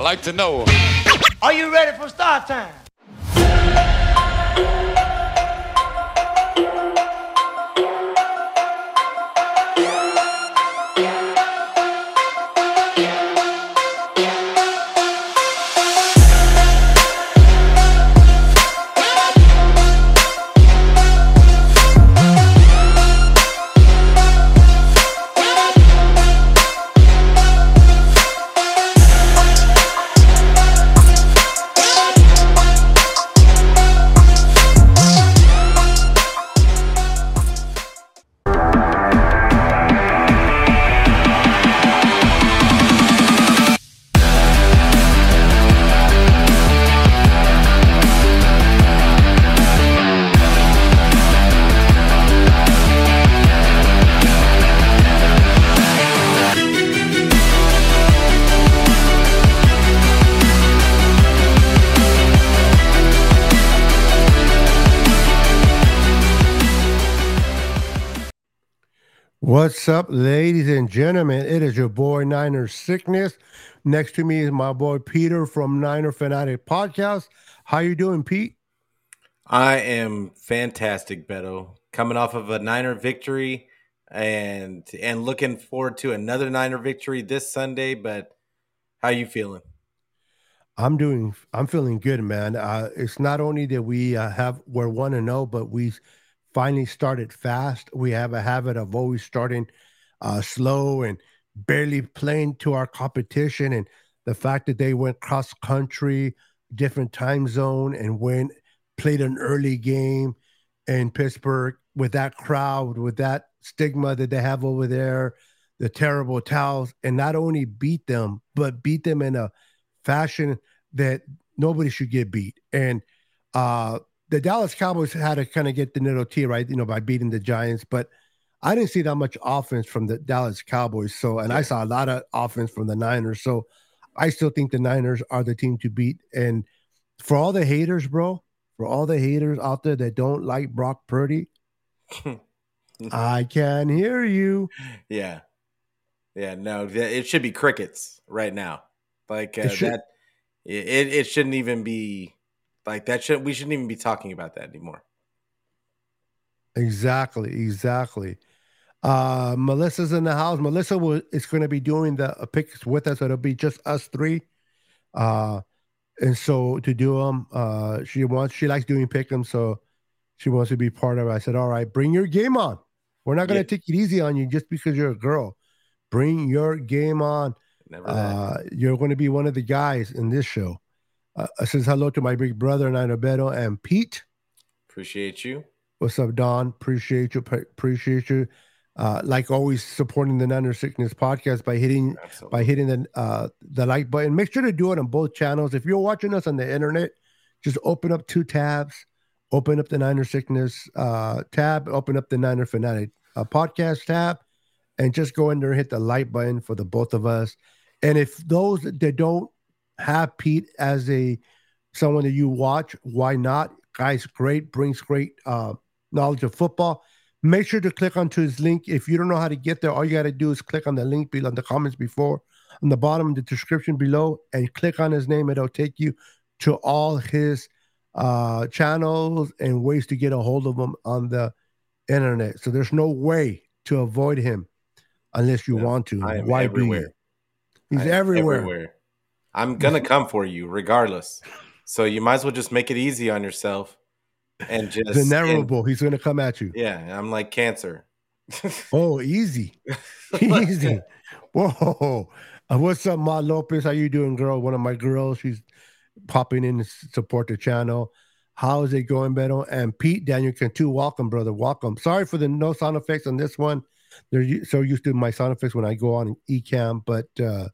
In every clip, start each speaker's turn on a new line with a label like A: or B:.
A: I'd like to know.
B: Are you ready for start time?
C: What's up, ladies and gentlemen? It is your boy Niner Sickness. Next to me is my boy Peter from Niner Fanatic Podcast. How you doing, Pete?
D: I am fantastic, Beto. Coming off of a Niner victory and and looking forward to another Niner victory this Sunday. But how you feeling?
C: I'm doing. I'm feeling good, man. Uh, it's not only that we uh, have we're one and zero, but we finally started fast. We have a habit of always starting uh, slow and barely playing to our competition. And the fact that they went cross country, different time zone, and went played an early game in Pittsburgh with that crowd, with that stigma that they have over there, the terrible towels, and not only beat them, but beat them in a fashion that nobody should get beat. And uh, the Dallas Cowboys had to kind of get the little T right, you know, by beating the Giants, but I didn't see that much offense from the Dallas Cowboys. So, and I saw a lot of offense from the Niners. So, I still think the Niners are the team to beat. And for all the haters, bro, for all the haters out there that don't like Brock Purdy, I can hear you.
D: Yeah, yeah. No, it should be crickets right now. Like uh, it that, it it shouldn't even be like that should we shouldn't even be talking about that anymore.
C: Exactly, exactly. Uh Melissa's in the house. Melissa will, is going to be doing the uh, picks with us. It'll be just us three. Uh and so to do them, uh she wants she likes doing pick them, so she wants to be part of it. I said, All right, bring your game on. We're not gonna yeah. take it easy on you just because you're a girl. Bring your game on. Uh, you're going to be one of the guys in this show. Uh, says hello to my big brother Nino Beto and Pete.
D: Appreciate you.
C: What's up, Don? Appreciate you. Appreciate you. Uh, like always, supporting the Niner Sickness podcast by hitting Absolutely. by hitting the uh, the like button. Make sure to do it on both channels. If you're watching us on the internet, just open up two tabs. Open up the Niner Sickness uh, tab. Open up the Niner Fanatic uh, podcast tab, and just go in there and hit the like button for the both of us. And if those that don't have Pete as a someone that you watch. Why not? Guy's great, brings great uh, knowledge of football. Make sure to click onto his link. If you don't know how to get there, all you got to do is click on the link below in the comments before, on the bottom of the description below, and click on his name. It'll take you to all his uh, channels and ways to get a hold of him on the internet. So there's no way to avoid him unless you want to.
D: Why everywhere.
C: He's everywhere. everywhere.
D: I'm gonna come for you regardless. So you might as well just make it easy on yourself and just
C: venerable. He's gonna come at you.
D: Yeah, I'm like cancer.
C: oh, easy, easy. Whoa, uh, what's up, Ma Lopez? How you doing, girl? One of my girls. She's popping in to support the channel. How is it going, Beto? And Pete Daniel Cantu, welcome, brother. Welcome. Sorry for the no sound effects on this one. They're so used to my sound effects when I go on Ecamm, but uh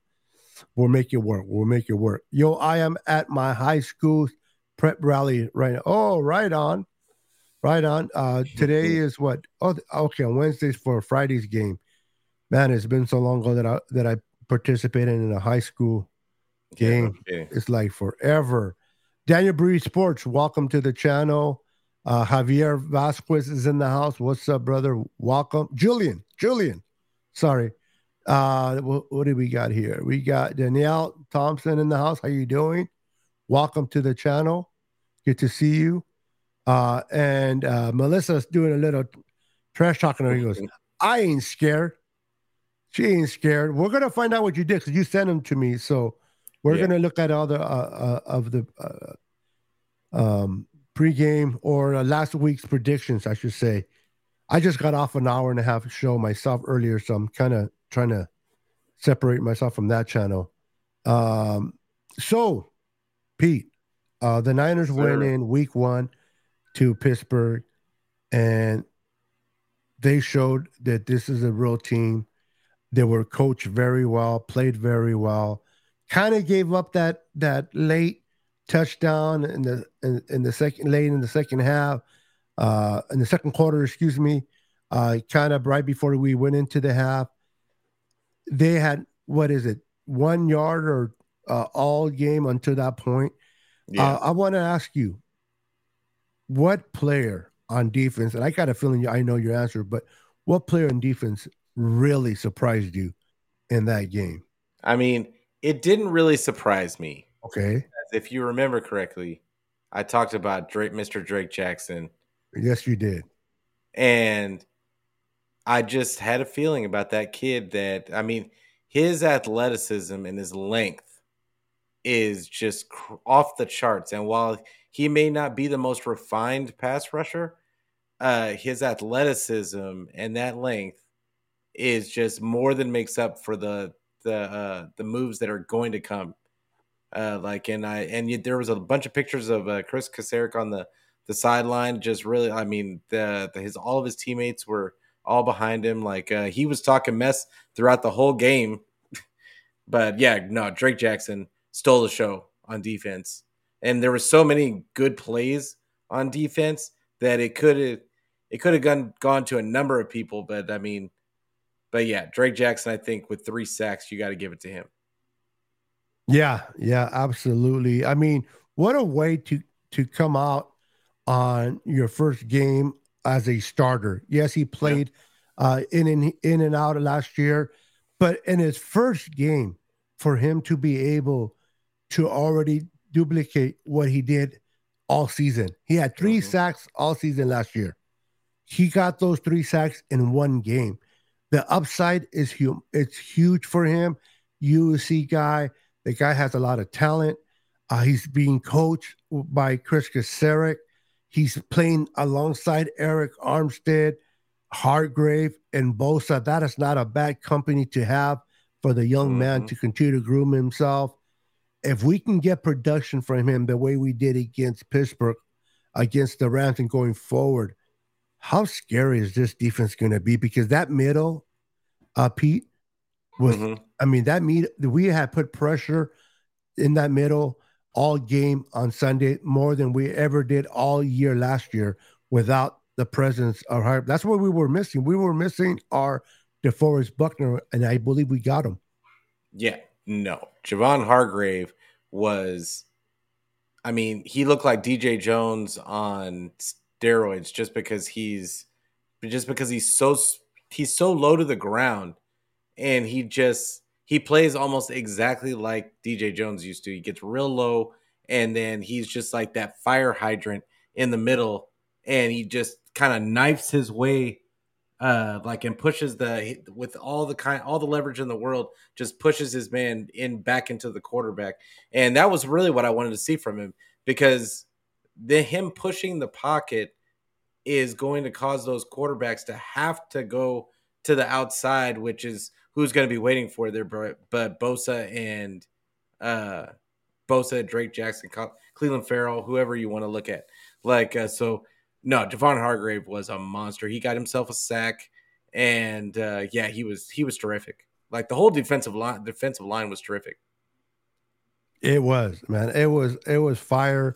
C: We'll make it work. We'll make it work. Yo, I am at my high school prep rally right now. Oh, right on. Right on. Uh today is what? Oh, okay, on Wednesdays for Friday's game. Man, it's been so long ago that I that I participated in a high school game. Yeah, okay. It's like forever. Daniel Breeze Sports, welcome to the channel. Uh, Javier Vasquez is in the house. What's up, brother? Welcome. Julian, Julian, sorry. Uh, what, what do we got here? We got Danielle Thompson in the house. How you doing? Welcome to the channel. Good to see you. Uh, and uh, Melissa's doing a little trash talking. He goes, I ain't scared. She ain't scared. We're gonna find out what you did because you sent them to me. So we're
D: Yeah.
C: gonna look at all the uh, uh, of the uh, um, pregame or uh, last week's predictions, I should say. I just got off an hour and a half show myself earlier, so I'm kind of trying to separate myself from that channel. Um, so, Pete, uh, the Niners went in week one to Pittsburgh, and they showed that this is a real team. They were coached very well, played very well. Kind of gave up that that late touchdown in the in, in the second late in the second half, uh, in the second quarter, excuse me. Uh, kind of right before we went into the half, they had what is it, one yard or uh, all game until that point.
D: Yeah.
C: Uh, I want to ask you, what player on defense, and I got a feeling I know your answer, but what player on defense really surprised you in that game?
D: I mean, it didn't really surprise me.
C: Okay.
D: If you remember correctly, I talked about Drake, Mr. Drake Jackson,
C: Yes, you did.
D: and I just had a feeling about that kid that I mean, his athleticism and his length is just cr- off the charts. And while he may not be the most refined pass rusher, uh, his athleticism and that length is just more than makes up for the the uh, the moves that are going to come. Uh, like and I and you, there was a bunch of pictures of uh, Kris Kocurek on the the sideline. Just really, I mean, the, the his all of his teammates were all behind him. Like uh, he was talking mess throughout the whole game. but yeah, no, Drake Jackson stole the show on defense, and there were so many good plays on defense that it could have it could have gone gone to a number of people. But I mean, but yeah, Drake Jackson, I think with three sacks, you got to give it to him.
C: Yeah, yeah, absolutely. I mean, what a way to to come out on your first game as a starter. Yes, he played uh, in and in and out last year, but in his first game, for him to be able to already duplicate what he did all season, he had 3
D: Mhm.
C: sacks all season last year. He got those three sacks in one game. The upside is huge. It's huge for him. USC guy. The guy has a lot of talent. Uh, he's being coached by Kris Kocurek. He's playing alongside Arik Armstead, Hargrave, and Bosa. That is not a bad company to have for the young man
D: Mhm.
C: to continue to groom himself. If we can get production from him the way we did against Pittsburgh, against the Rams, and going forward, how scary is this defense going to be? Because that middle, uh, Pete, was
D: Mhm.
C: I mean, that meet we had put pressure in that middle all game on Sunday more than we ever did all year last year without the presence of Harp. That's what we were missing. We were missing our DeForest Buckner, and I believe we got him.
D: Yeah, no. Javon Hargrave was, I mean, he looked like DJ Jones on steroids just because he's, just because he's so he's so low to the ground, and he just he plays almost exactly like DJ Jones used to. He gets real low, and then he's just like that fire hydrant in the middle, and he just kind of knifes his way uh like and pushes the with all the kind all the leverage in the world just pushes his man in back into the quarterback and that was really what i wanted to see from him because the him pushing the pocket is going to cause those quarterbacks to have to go to the outside which is who's going to be waiting for there but, bosa and uh bosa drake jackson Clelin Ferrell whoever you want to look at like uh, so no, Javon Hargrave was a monster. He got himself a sack, and uh, yeah, he was he was terrific. Like the whole defensive line, defensive line was terrific.
C: It was, man. It was it was fire.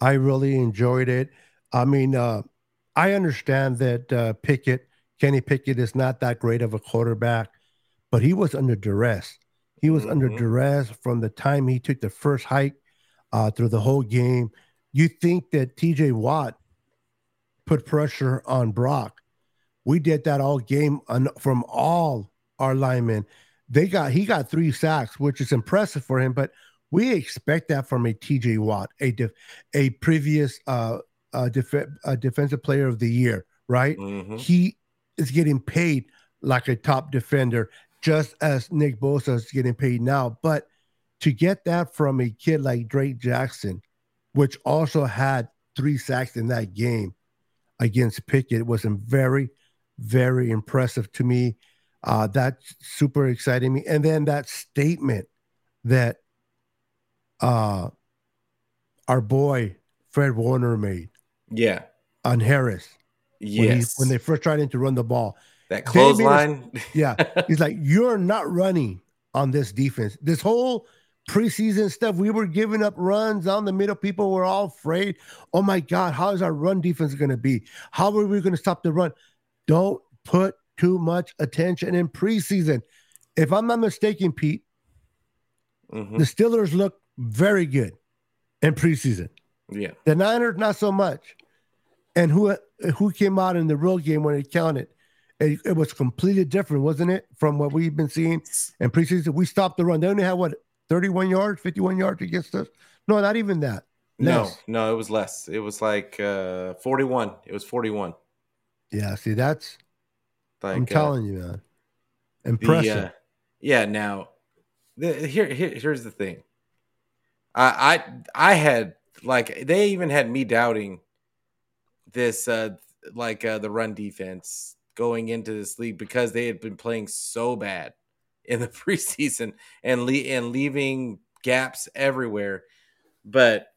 C: I really enjoyed it. I mean, uh, I understand that uh, Pickett, Kenny Pickett, is not that great of a quarterback, but he was under duress. He was under
D: Mhm.
C: duress from the time he took the first hike uh, through the whole game. You think that T.J. Watt put pressure on Brock? We did that all game on, from all our linemen. They got he got three sacks, which is impressive for him, but we expect that from a TJ Watt, a def, a previous uh, uh def, a defensive player of the year, right?
D: Mm-hmm.
C: He is getting paid like a top defender, just as Nick Bosa is getting paid now. But to get that from a kid like Drake Jackson, which also had three sacks in that game against Pickett, was very, very impressive to me. Uh, that's super exciting me. And then that statement that uh, our boy Fred Warner made.
D: Yeah.
C: On Harris.
D: Yes.
C: When, he, when they first tried to run the ball.
D: That clothesline.
C: yeah. He's like, you're not running on this defense. This whole preseason stuff, we were giving up runs on the middle. People were all afraid. Oh my God, how is our run defense going to be? How are we going to stop the run? Don't put too much attention in preseason. If I'm not mistaken, Pete, mm-hmm. the Steelers look very good in preseason.
D: Yeah.
C: The Niners, not so much. And who who came out in the real game when it counted? It, it, was completely different, wasn't it, from what we've been seeing in preseason? We stopped the run. They only had what 31 yards, 51 yards against us. No, not even that.
D: Less. No, no, it was less. It was like uh 41. It was 41.
C: Yeah, see, that's like I'm uh, telling you, man. Impressive. The, uh,
D: yeah, now the, here, here here's the thing. I I I had like they even had me doubting this uh like uh the run defense going into this league because they had been playing so bad in the preseason and le- and leaving gaps everywhere. But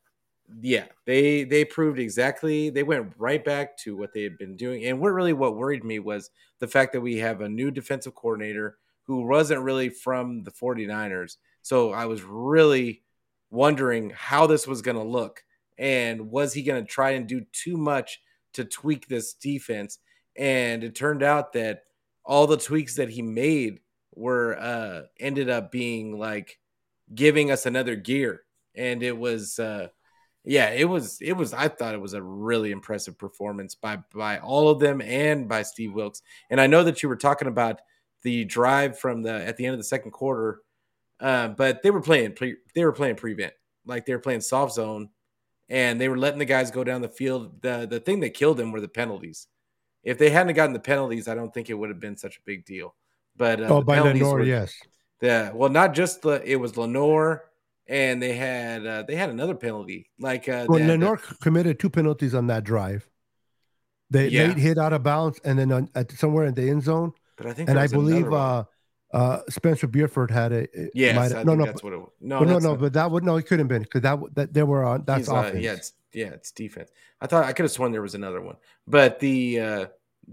D: yeah, they they proved exactly they went right back to what they had been doing. And what really what worried me was the fact that we have a new defensive coordinator who wasn't really from the 49ers. So I was really wondering how this was going to look and was he going to try and do too much to tweak this defense? And it turned out that all the tweaks that he made were uh ended up being like giving us another gear. And it was uh yeah it was it was i thought it was a really impressive performance by by all of them and by steve wilks. And i know that you were talking about the drive from the at the end of the second quarter uh, but they were playing pre, they were playing prevent. Like they were playing soft zone and they were letting the guys go down the field the the thing that killed them were the penalties if they hadn't gotten the penalties i don't think it would have been such a big deal but uh,
C: oh by Lenoir, were, yes
D: yeah well not just the it was Lenoir, and they had uh, they had another penalty. Like uh,
C: well, Lenoir committed two penalties on that drive. They yeah. late hit out of bounds, and then on, at somewhere in the end zone.
D: But I think,
C: and I believe uh, uh, Spencer Burford had a.
D: Yes, no, no, that's what it was. No,
C: no, no, but that would no, it couldn't have been because that that they were on. That's uh, offense.
D: yeah, it's yeah, it's defense. I thought I could have sworn there was another one, but the uh,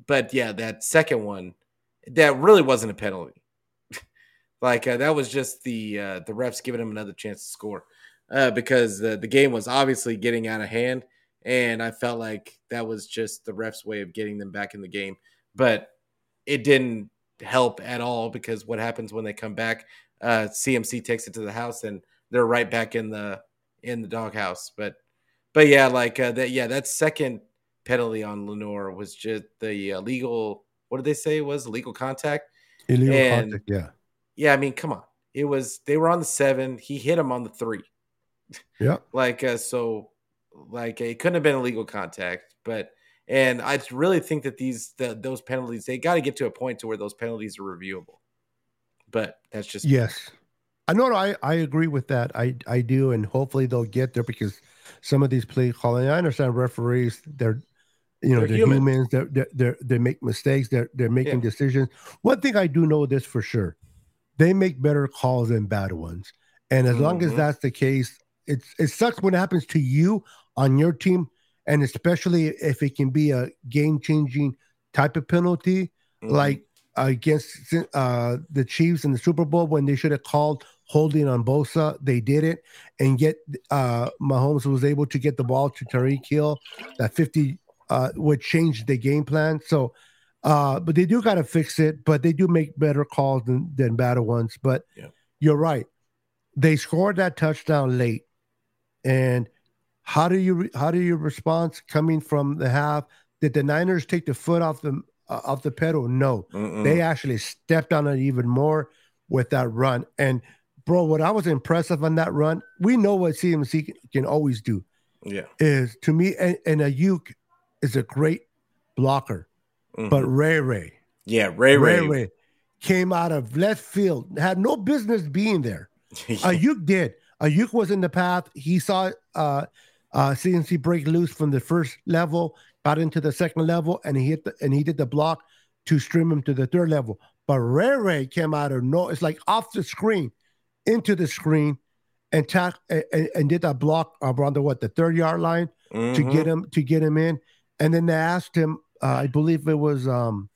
D: but yeah, that second one, that really wasn't a penalty. Like uh, that was just the uh, the refs giving him another chance to score uh, because the the game was obviously getting out of hand, and I felt like that was just the refs' way of getting them back in the game. But it didn't help at all because what happens when they come back? Uh, CMC takes it to the house, and they're right back in the in the doghouse. But but yeah, like uh, that. Yeah, that second penalty on Lenoir was just the illegal. What did they say it was illegal contact?
C: Illegal and, contact. Yeah
D: yeah, I mean, come on. It was they were on the seven. He hit him on the three.
C: Yeah.
D: like uh, so, like it couldn't have been illegal contact, but and I really think that these the, those penalties they got to get to a point to where those penalties are reviewable. But that's just
C: yes. I know I, I agree with that. I I do, and hopefully they'll get there because some of these play calling. I understand referees. They're you know they're, they're human. humans. They're, they're, they're they make mistakes. They're they're making yeah. decisions. One thing I do know this for sure they make better calls than bad ones. And as mm-hmm. long as mm-hmm. that's the case, it's it sucks when it happens to you on your team, and especially if it can be a game changing type of penalty, mm-hmm. like against uh, the Chiefs in the Super Bowl when they should have called holding on Bosa. They did it, and yet uh, Mahomes was able to get the ball to Tyreek Hill. That fifty uh, would change the game plan. So uh, but they do got to fix it. But they do make better calls than than better ones. But yeah. you're right. They scored that touchdown late, and how do you how do you respond coming from the half? Did the Niners take the foot off the uh, off the pedal. No,
D: Mm-mm.
C: they actually stepped on it even more with that run. And bro, what I was impressive on that run, we know what CMC can, can always do
D: yeah.
C: is to me, and, and Aiyuk is a great blocker,
D: Mhm.
C: but Ray Ray,
D: yeah, Ray Ray.
C: Ray Ray came out of left field, had no business being there. Aiyuk did. Aiyuk was in the path. He saw uh, uh, CMC break loose from the first level, got into the second level, and he hit the, and he did the block to stream him to the third level. But Ray Ray came out of no, it's like off the screen into the screen and tack and, and did that block around the what the third yard line to
D: Mhm.
C: get him to get him in. And then they asked him, uh, I believe it was um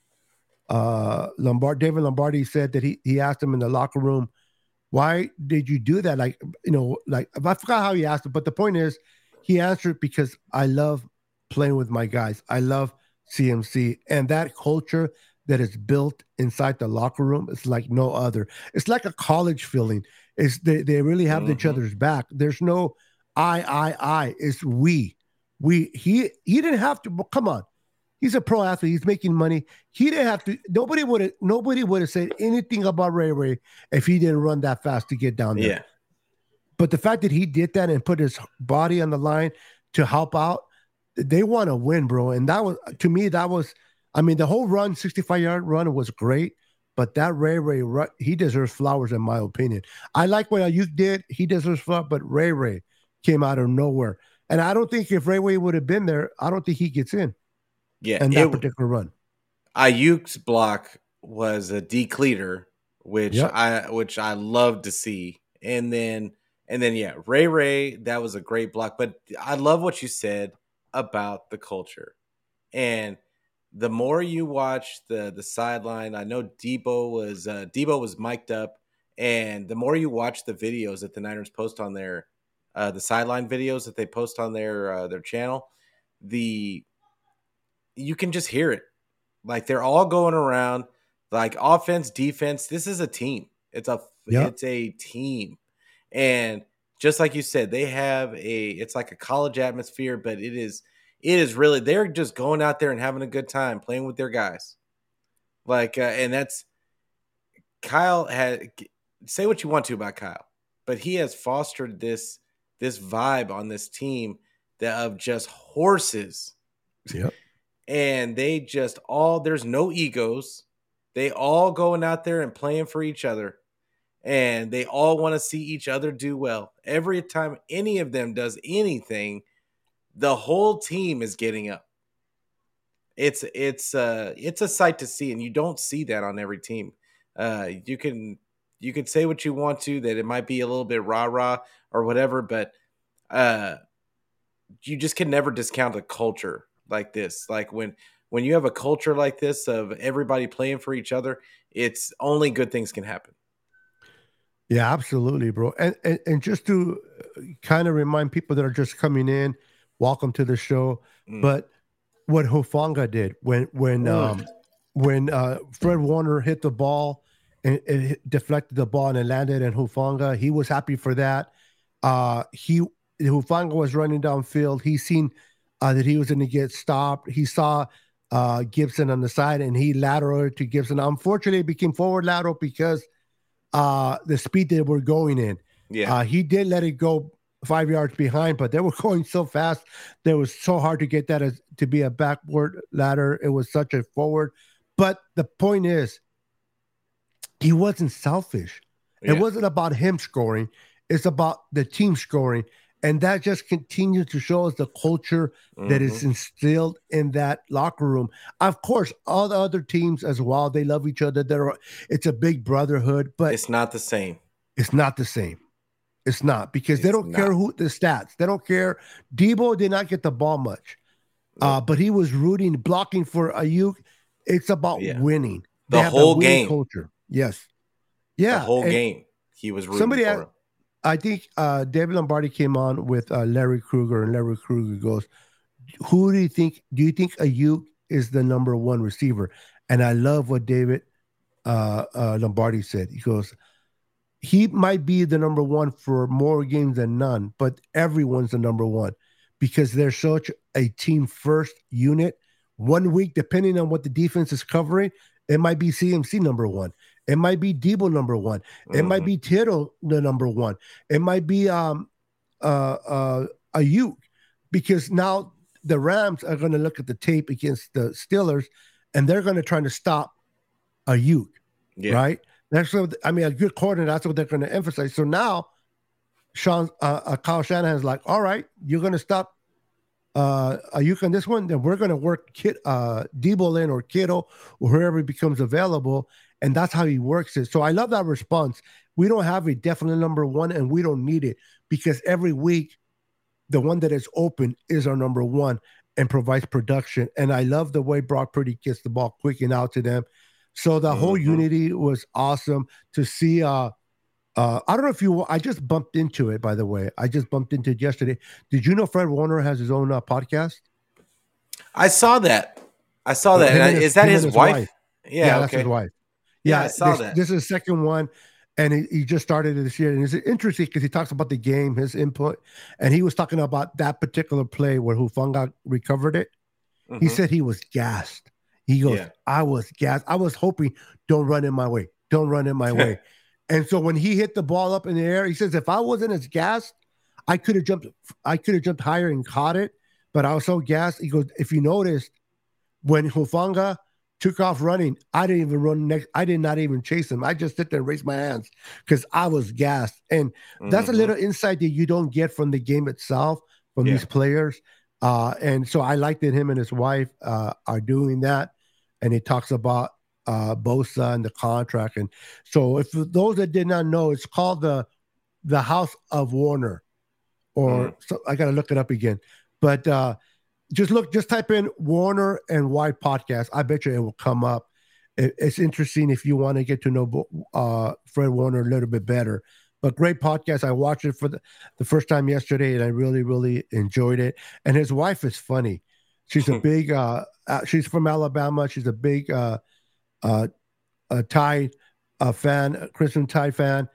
C: uh Lombard David Lombardi said that he he asked him in the locker room, why did you do that? Like, you know, like I forgot how he asked it, but the point is he answered because I love playing with my guys. I love CMC and that culture that is built inside the locker room is like no other. It's like a college feeling. It's they, they really have each
D: Mhm.
C: other's back. There's no I, I, I. It's we. We he he didn't have to come on. He's a pro athlete. He's making money. He didn't have to. Nobody would have. Nobody would have said anything about Ray Ray if he didn't run that fast to get down there.
D: Yeah.
C: But the fact that he did that and put his body on the line to help out, they want to win, bro. And that was to me, that was, I mean, the whole run, 65 yard run was great. But that Ray Ray, he deserves flowers, in my opinion. I like what Aiyuk did. He deserves flowers, but Ray Ray came out of nowhere. And I don't think if Ray Ray would have been there, I don't think he gets in
D: Yeah.
C: in that
D: It-
C: particular run.
D: Aiyuk's block was a decleater, which
C: Yep.
D: I which I love to see. And then and then yeah, Ray Ray, that was a great block. But I love what you said about the culture. And the more you watch the the sideline, I know Deebo was uh Deebo was mic'd up, and the more you watch the videos that the Niners post on their uh the sideline videos that they post on their uh, their channel, the you can just hear it. Like they're all going around, like offense, defense. This is a team. It's a
C: Yeah.
D: it's a team, and just like you said, they have a. It's like a college atmosphere, but it is it is really they're just going out there and having a good time playing with their guys. Like, uh, and that's Kyle had. Say what you want to about Kyle, but he has fostered this this vibe on this team that of just horses
C: Yep.
D: and they just all there's no egos. They all going out there and playing for each other. And they all want to see each other do well. Every time any of them does anything, the whole team is getting up. It's it's uh it's a sight to see, and you don't see that on every team. Uh you can you can say what you want to that it might be a little bit rah-rah or whatever, but uh you just can never discount a culture like this. Like when when you have a culture like this of everybody playing for each other, it's only good things can happen.
C: Yeah, absolutely, bro. And and, and just to kind of remind people that are just coming in, welcome to the show.
D: Mm.
C: But what Hufanga did when when
D: Mm.
C: um when uh Fred Warner hit the ball and it deflected the ball and it landed in Hufanga, he was happy for that. Uh he Hufanga was running downfield. He seen uh, that he was going to get stopped. He saw uh, Gibson on the side and he lateral to Gibson. Unfortunately, it became forward lateral because uh, the speed they were going in.
D: Yeah.
C: Uh, he did let it go five yards behind, but they were going so fast that it was so hard to get that as to be a backward ladder. It was such a forward. But the point is, he wasn't selfish.
D: Yeah.
C: It wasn't about him scoring. It's about the team scoring. And that just continues to show us the culture that
D: Mhm.
C: is instilled in that locker room. Of course, all the other teams as well, they love each other. They're, it's a big brotherhood, but
D: it's not the same.
C: it's not the same. It's not because they don't care who the stats. They don't care. Deebo did not get the ball much, uh, but he was rooting, blocking for Aiyuk. It's about
D: Yeah.
C: winning.
D: The
C: They that
D: whole game.
C: culture. Yes. Yeah.
D: the whole
C: and
D: game. He was rooting
C: somebody
D: him.
C: I think uh, David Lombardi came on with uh, Larry Krueger, and Larry Krueger goes, "Who do you think? Do you think Aiyuk is the number one receiver?" And I love what David uh, uh, Lombardi said. He goes, "He might be the number one for more games than none, but everyone's the number one because they're such a team first unit. One week, depending on what the defense is covering, it might be CMC number one. It might be Deebo number one. It mm-hmm. might be Kittle the number one. It might be um uh uh Aiyuk because now the Rams are going to look at the tape against the Steelers and they're going to try to stop Aiyuk, yeah. right? That's what I mean. A good corner. That's what they're going to emphasize. So now, Sean, uh, uh, Kyle Shanahan's like, all right, you're going to stop uh Aiyuk on this one. Then we're going to work Kit uh Deebo in or Kittle or whoever becomes available, and that's how he works it. So I love that response. We don't have a definite number one, and we don't need it because every week, the one that is open is our number one and provides production. And I love the way Brock Purdy gets the ball quick and out to them. So the mm-hmm. whole unity was awesome to see. Uh, uh, I don't know if you. I just bumped into it. By the way, I just bumped into it yesterday. Did you know Fred Warner has his own uh, podcast?
D: I saw that. I saw that. His, is that his, his wife? wife?
C: Yeah, yeah okay. that's his wife. Yeah, yeah I saw this, that. This is the second one, and he, he just started it this year. And it's interesting because he talks about the game, his input, and he was talking about that particular play where Hufanga recovered it. Mm-hmm. He said he was gassed. He goes, yeah. I was gassed. I was hoping, don't run in my way. Don't run in my way. And so when he hit the ball up in the air, he says, if I wasn't as gassed, I could have jumped, I could have jumped higher and caught it. But I was so gassed. He goes, if you noticed, when Hufanga took off running, I didn't even run next, I did not even chase him. I just sit there and raise my hands because I was gassed. And mm-hmm. that's a mm-hmm. little insight that you don't get from the game itself, from yeah. these players. Uh, and so I like that him and his wife uh, are doing that. And he talks about uh, Bosa and the contract. And so, if those that did not know, it's called the the House of Warner, or mm. so I got to look it up again. But uh, just look, just type in Warner and White podcast. I bet you it will come up. It, it's interesting if you want to get to know uh, Fred Warner a little bit better. But great podcast. I watched it for the, the first time yesterday, and I really, really enjoyed it. And his wife is funny. She's a big. Uh, uh, she's from Alabama. She's a big uh, uh, a Tide a fan, a Crimson Tide fan,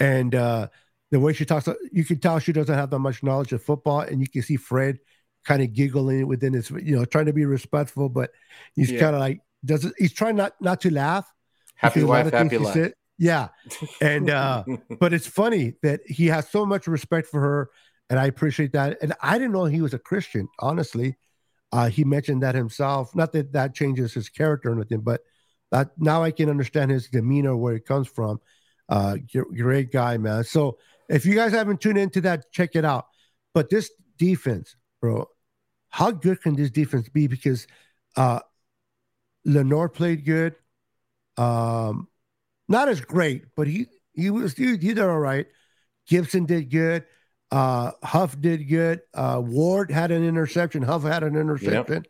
C: and uh, the way she talks, you can tell she doesn't have that much knowledge of football, and you can see Fred kind of giggling within his, you know, trying to be respectful, but he's yeah. kind of like does he's trying not not to laugh.
D: Happy wife, happy life. Sit,
C: yeah, and uh, but it's funny that he has so much respect for her, and I appreciate that. And I didn't know he was a Christian, honestly. Uh, he mentioned that himself. Not that that changes his character or anything, but that now I can understand his demeanor where it comes from. Uh, great guy, man. So if you guys haven't tuned into that, check it out. But this defense, bro, how good can this defense be? Because uh, Lenoir played good. Um, not as great, but he he was he, he did all right. Gibson did good. Uh, Huff did good. Uh, Ward had an interception. Huff had an interception. Yep.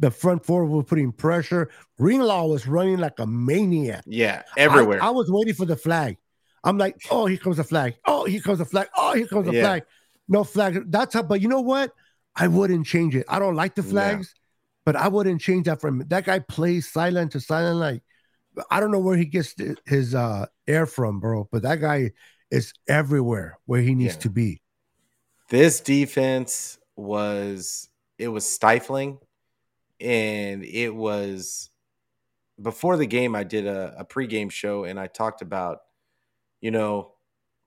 C: The front four were putting pressure. Greenlaw was running like a maniac.
D: Yeah, everywhere.
C: I, I was waiting for the flag. I'm like, oh, here comes the flag. Oh, here comes the flag. Oh, here comes the yeah. flag. No flag. That's how. But you know what? I wouldn't change it. I don't like the flags, yeah. but I wouldn't change that from that guy plays silent to silent. Like I don't know where he gets his uh, air from, bro. But that guy is everywhere where he needs yeah. to be.
D: This defense was it was stifling and it was before the game i did a, a pregame show and i talked about you know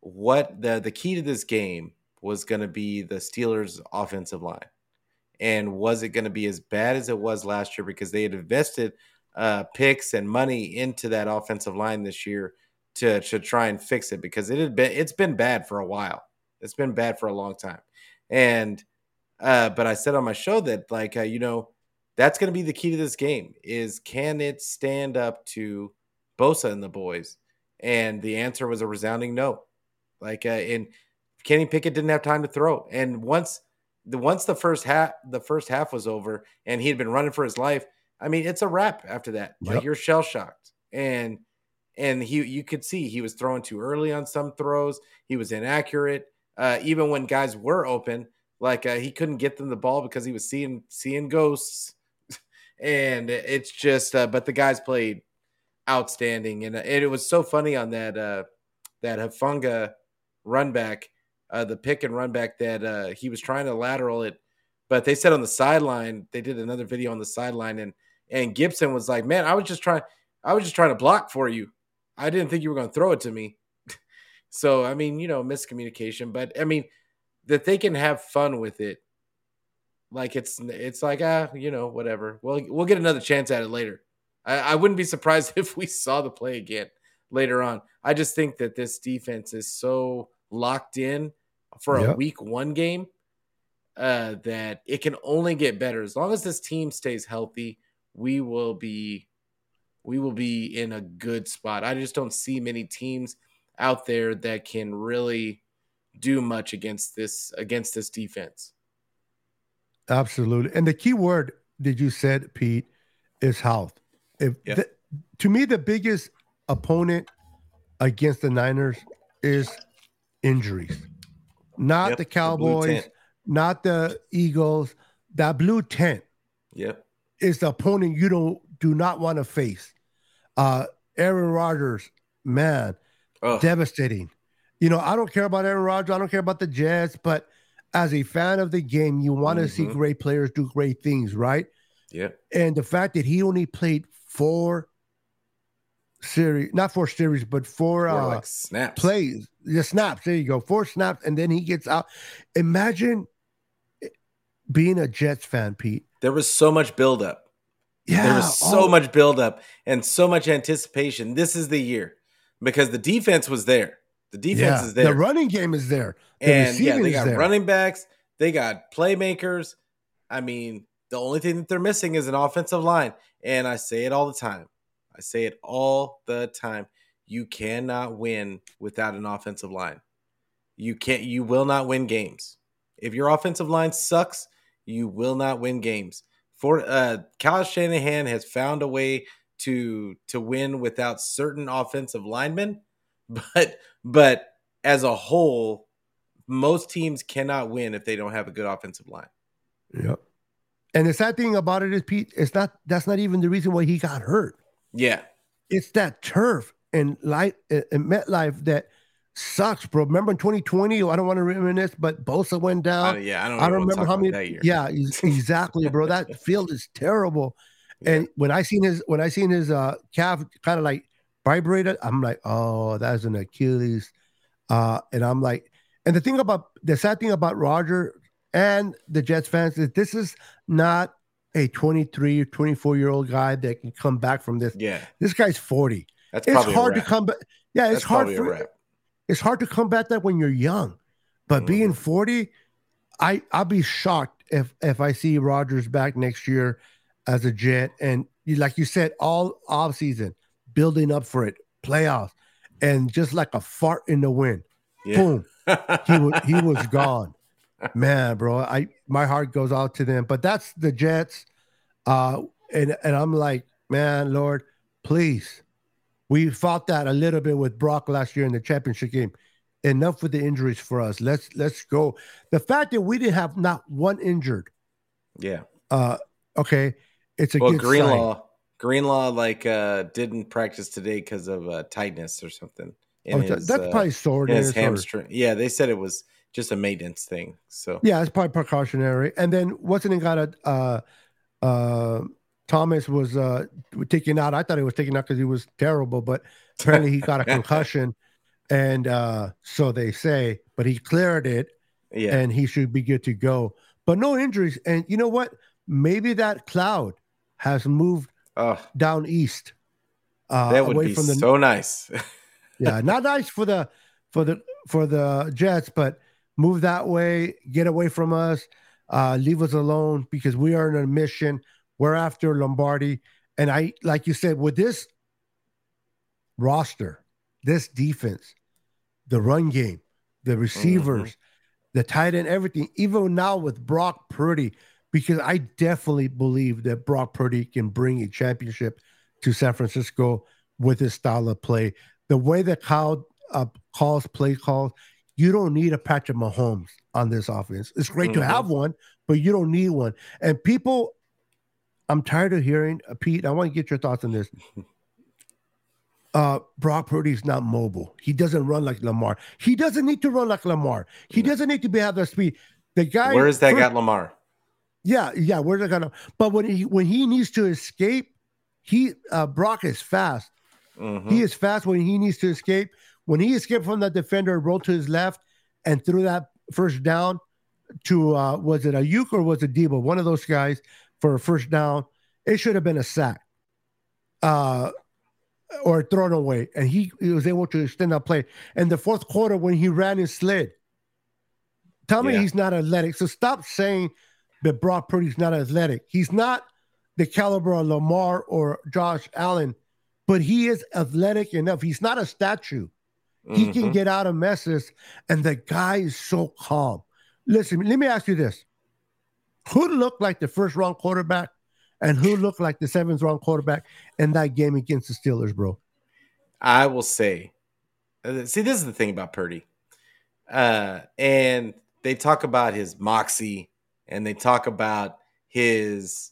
D: what the the key to this game was going to be the steelers offensive line and was it going to be as bad as it was last year because they had invested uh, picks and money into that offensive line this year to to try and fix it because it had been it's been bad for a while. It's been bad for a long time, and uh, but I said on my show that like uh, you know that's going to be the key to this game is can it stand up to Bosa and the boys? And the answer was a resounding no. Like uh, Kenny Pickett didn't have time to throw. And once the once the first half the first half was over and he had been running for his life, I mean, it's a wrap after that. Yep. Like you're shell shocked. And and he you could see he was throwing too early on some throws. He was inaccurate. Uh, even when guys were open, like uh, he couldn't get them the ball because he was seeing seeing ghosts and it's just uh, but the guys played outstanding and, and it was so funny on that uh that Hufanga run back uh the pick and run back that uh he was trying to lateral it But they said on the sideline, they did another video on the sideline, and and Gibson was like, "Man, I was just trying, I was just trying to block for you. I didn't think you were going to throw it to me." so I mean, you know, miscommunication. But I mean, that they can have fun with it. Like it's it's like ah, you know, whatever. Well, we'll get another chance at it later. I, I wouldn't be surprised if we saw the play again later on. I just think that this defense is so locked in for a
C: Yep.
D: week one game uh, that it can only get better as long as this team stays healthy. We will be we will be in a good spot. I just don't see many teams out there that can really do much against this against this defense.
C: Absolutely. And the key word that you said, Pete, is health. If
D: Yeah.
C: the- to me, the biggest opponent against the Niners is injuries. Not
D: Yep,
C: the
D: the
C: Cowboys,
D: tent.
C: not the Eagles. That blue tent
D: Yep.
C: is the opponent you don't do not want to face. Uh Aaron Rodgers, man,
D: Oh,
C: devastating. You know, I don't care about Aaron Rodgers. I don't care about the Jets, but as a fan of the game, you want to see
D: Mhm.
C: great players do great things, right?
D: Yeah.
C: And the fact that he only played four series, not four series, but four
D: Or
C: uh,
D: like snaps.
C: plays, the snaps. There you go, four snaps, and then he gets out. Imagine being a Jets fan, Pete.
D: There was so much buildup.
C: Yeah,
D: there was so
C: oh,
D: much buildup and so much anticipation. This is the year because the defense was there. The defense
C: yeah,
D: is there.
C: The running game is there. The
D: and yeah, they got running backs, they got playmakers. I mean, the only thing that they're missing is an offensive line. And I say it all the time. I say it all the time. You cannot win without an offensive line. You can't you will not win games. If your offensive line sucks, you will not win games. For uh Kyle Shanahan has found a way to to win without certain offensive linemen, but but as a whole, most teams cannot win if they don't have a good offensive line.
C: Yep. And the sad thing about it is, Pete, it's not that's not even the reason why he got hurt.
D: Yeah.
C: It's that turf and light and MetLife that sucks, bro. Remember in 2020? I don't want to reminisce, but Bosa went down.
D: Yeah, I don't,
C: I don't remember how many. Yeah, exactly, bro. That field is terrible. And when I seen his when I seen his uh calf kind of like vibrated, I'm like, oh, that's an Achilles. Uh, and I'm like, and the thing about the sad thing about Roger and the Jets fans is this is not a 23 or 24 year old guy that can come back from this.
D: Yeah.
C: This guy's 40.
D: That's
C: It's hard to come back. Yeah, it's
D: That's
C: hard for it's hard to combat that when you're young. But
D: Mhm.
C: being 40, I I'll be shocked if if I see Rodgers back next year as a jet and you- like you said, all off season, building up for it, playoffs, and just like a fart in the wind,
D: Yeah.
C: boom, he was he was gone. Man, bro, I my heart goes out to them. But that's the Jets. Uh and and I'm like, man, Lord, please. We fought that a little bit with Brock last year in the championship game. Enough with the injuries for us. Let's let's go. The fact that we didn't have not one injured,
D: yeah.
C: uh, okay, it's a
D: Well,
C: good sign.
D: Greenlaw, Greenlaw, like uh, didn't practice today because of uh, tightness or something. in
C: Oh,
D: his,
C: that's
D: uh,
C: probably soreness.
D: his
C: or-
D: hamstring. Yeah, they said it was just a maintenance thing. So
C: Yeah, it's probably precautionary. And then wasn't it got a uh uh Thomas was uh taken out. I thought he was taken out because he was terrible, but apparently he got a concussion. And uh so they say, but he cleared it
D: yeah,
C: and he should be good to go. But no injuries. And you know what? Maybe that cloud has moved
D: oh,
C: down east. Uh
D: that would
C: away
D: be
C: from the
D: so nice.
C: yeah, not nice for the for the for the Jets, but move that way, get away from us, uh, leave us alone because we are in a mission. We're after Lombardi, and I like you said with this roster, this defense, the run game, the receivers, the tight end, everything. Even now with Brock Purdy, because I definitely believe that Brock Purdy can bring a championship to San Francisco with his style of play. The way that Kyle uh, calls play calls, you don't need a Patrick Mahomes on this offense. It's great to
D: Mhm.
C: have one, but you don't need one. And people, I'm tired of hearing uh, Pete. I want to get your thoughts on this. Uh, Brock Purdy's not mobile. He doesn't run like Lamar. He doesn't need to run like Lamar. He doesn't need to be have the speed. The guy.
D: Where is that
C: first-
D: got Lamar?
C: Yeah, yeah, we're not gonna. But when he when he needs to escape, he uh, Brock is fast.
D: Mhm.
C: He is fast when he needs to escape. When he escaped from that defender, rolled to his left, and threw that first down to uh, was it Aiyuk or was it Deebo? One of those guys for a first down. It should have been a sack, uh, or thrown away, and he, he was able to extend that play. And the fourth quarter, when he ran and slid, tell me
D: Yeah.
C: he's not athletic. So stop saying that Brock Purdy's not athletic. He's not the caliber of Lamar or Josh Allen, but he is athletic enough. He's not a statue. He can
D: Mhm.
C: get out of messes, and the guy is so calm. Listen, let me ask you this: Who looked like the first round quarterback, and who looked like the seventh round quarterback in that game against the Steelers, bro?
D: I will say, uh, see, this is the thing about Purdy, uh, and they talk about his moxie, and they talk about his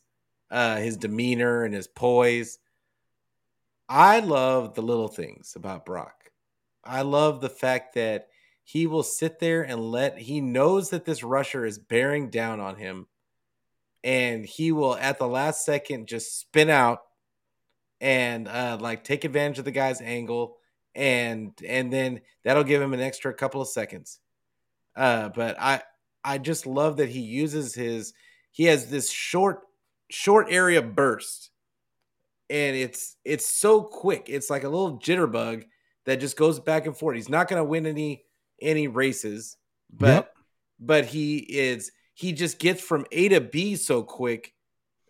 D: uh, his demeanor and his poise. I love the little things about Brock. I love the fact that he will sit there and let he knows that this rusher is bearing down on him, and he will at the last second just spin out and uh, like take advantage of the guy's angle, and and then that'll give him an extra couple of seconds. Uh, but I I just love that he uses his he has this short short area burst, and it's it's so quick. It's like a little jitterbug that just goes back and forth. He's not going to win any any races, but
C: Yep.
D: but he is he just gets from A to B so quick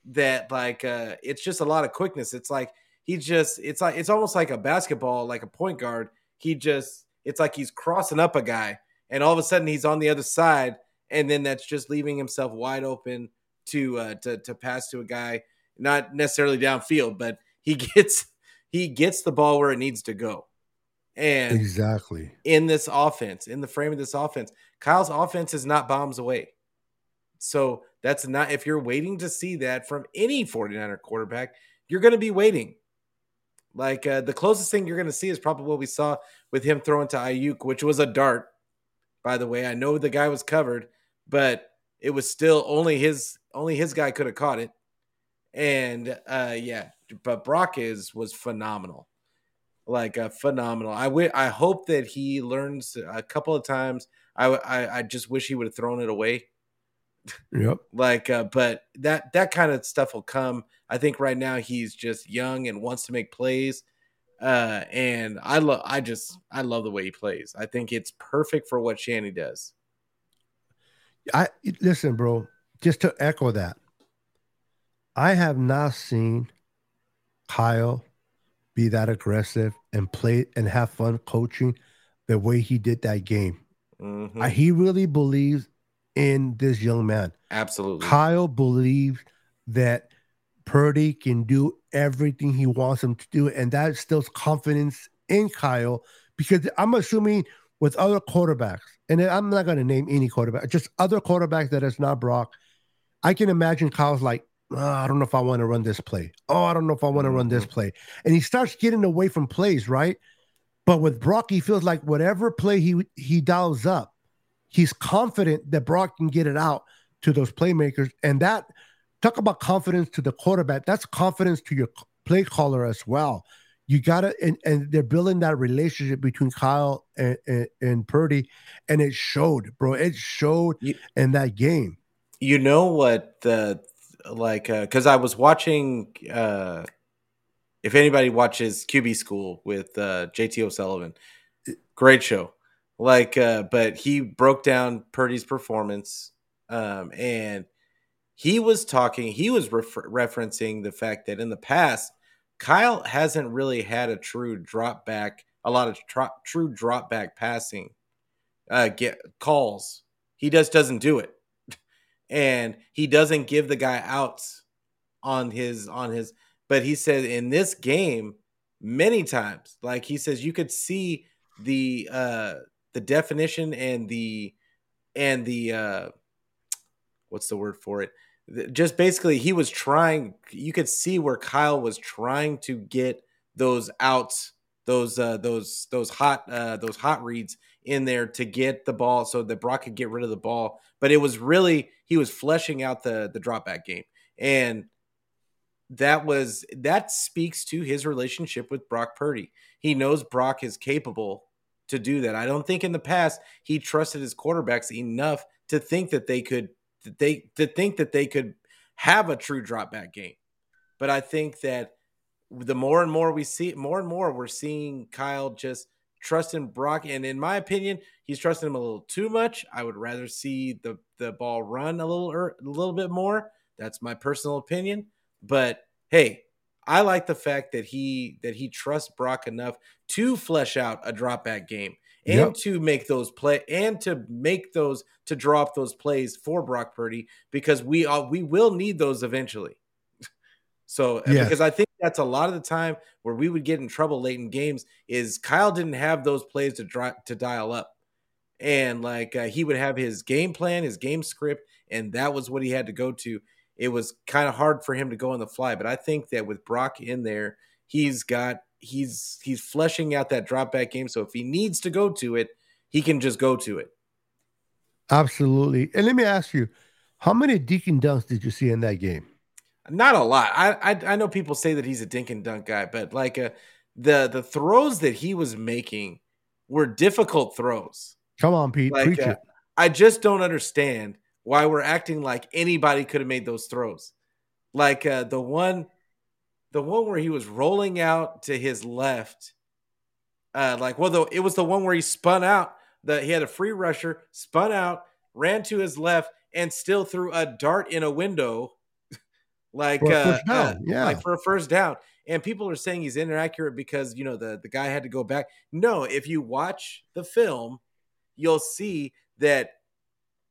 D: that like uh it's just a lot of quickness. It's like he just it's like it's almost like a basketball, like a point guard. He just it's like he's crossing up a guy and all of a sudden he's on the other side and then that's just leaving himself wide open to uh to to pass to a guy not necessarily downfield, but he gets he gets the ball where it needs to go. And
C: Exactly.
D: in this offense, in the frame of this offense. Kyle's offense is not bombs away. So that's not, if you're waiting to see that from any 49er quarterback, you're going to be waiting. Like uh, the closest thing you're going to see is probably what we saw with him throwing to Aiyuk, which was a dart. By the way, I know the guy was covered, but it was still only his only his guy could have caught it. And uh, yeah, but Brock is was phenomenal like uh, phenomenal. I wi- I hope that he learns a couple of times. I w- I, I just wish he would have thrown it away.
C: Yep.
D: Like, uh, but that that kind of stuff will come. I think right now he's just young and wants to make plays. Uh, and I love, I just, I love the way he plays. I think it's perfect for what Shanny does.
C: I listen, bro. Just to echo that, I have not seen Kyle be that aggressive and play and have fun coaching the way he did that game.
D: Mhm.
C: I, he really believes in this young man.
D: Absolutely.
C: Kyle believes that Purdy can do everything he wants him to do, and that instills confidence in Kyle because I'm assuming with other quarterbacks, and I'm not going to name any quarterback, just other quarterbacks that is not Brock. I can imagine Kyle's like, "Oh, I don't know if I want to run this play. Oh, I don't know if I want to run this mm. play, and he starts getting away from plays, right? But with Brock, he feels like whatever play he he dials up, he's confident that Brock can get it out to those playmakers. And that talk about confidence to the quarterback. That's confidence to your play caller as well. You gotta and, and they're building that relationship between Kyle and, and, and Purdy, and it showed, bro. It showed
D: You-
C: in that game.
D: you know what the like because I was watching uh if anybody watches QB School with uh JT O'Sullivan, great show. Like uh but he broke down Purdy's performance um and he was talking he was refer- referencing the fact that in the past Kyle hasn't really had a true drop back a lot of true drop back passing uh get calls. He just doesn't do it and he doesn't give the guy outs on his on his but he said in this game many times like he says you could see the uh the definition and the and the uh what's the word for it just basically he was trying you could see where Kyle was trying to get those outs those uh those those hot uh those hot reads in there to get the ball so that Brock could get rid of the ball. But it was really he was fleshing out the the drop back game. And that was that speaks to his relationship with Brock Purdy. He knows Brock is capable to do that. I don't think in the past he trusted his quarterbacks enough to think that they could that they to think that they could have a true drop back game. But I think that the more and more we see more and more we're seeing Kyle just trusting Brock and in my opinion he's trusting him a little too much. I would rather see the the ball run a little er, a little bit more. That's my personal opinion. But hey, I like the fact that he that he trusts Brock enough to flesh out a drop back game and yep. to make those play and to make those to drop those plays for Brock Purdy because we all we will need those eventually. so uh, yes. because I think that's a lot of the time where we would get in trouble late in games is Kyle didn't have those plays to drop to dial up. And like uh, he would have his game plan, his game script, and that was what he had to go to it was kind of hard for him to go on the fly. But I think that with Brock in there, he's got he's he's fleshing out that drop back game. So if he needs to go to it, he can just go to it.
C: Absolutely. And let me ask you, how many dink and dunks did you see in that game?
D: Not a lot. I I, I know people say that he's a dink and dunk guy, but like uh, the the throws that he was making were difficult throws.
C: Come on, Pete, like, preach uh, it.
D: I just don't understand why we're acting like anybody could have made those throws. Like uh, the one, the one where he was rolling out to his left. Uh, like well, though it was the one where he spun out. That he had a free rusher, spun out, ran to his left, and still threw a dart in a window. Like uh, uh, yeah, like for a first down. And people are saying he's inaccurate because you know the the guy had to go back. No, if you watch the film, you'll see that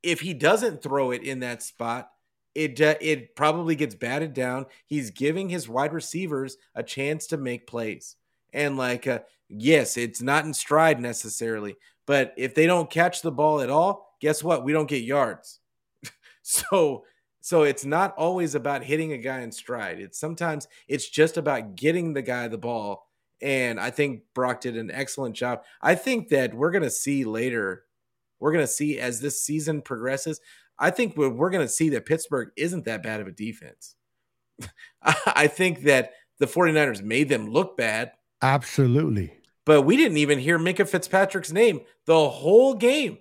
D: if he doesn't throw it in that spot, it uh, it probably gets batted down. He's giving his wide receivers a chance to make plays. And like uh, yes, it's not in stride necessarily, but if they don't catch the ball at all, guess what? We don't get yards. so so it's not always about hitting a guy in stride. It's sometimes it's just about getting the guy the ball. And I think Brock did an excellent job. I think that we're going to see later we're going to see as this season progresses. I think we're, we're going to see that Pittsburgh isn't that bad of a defense. I think that the 49ers made them look bad.
C: Absolutely.
D: But we didn't even hear Minkah Fitzpatrick's name the whole game.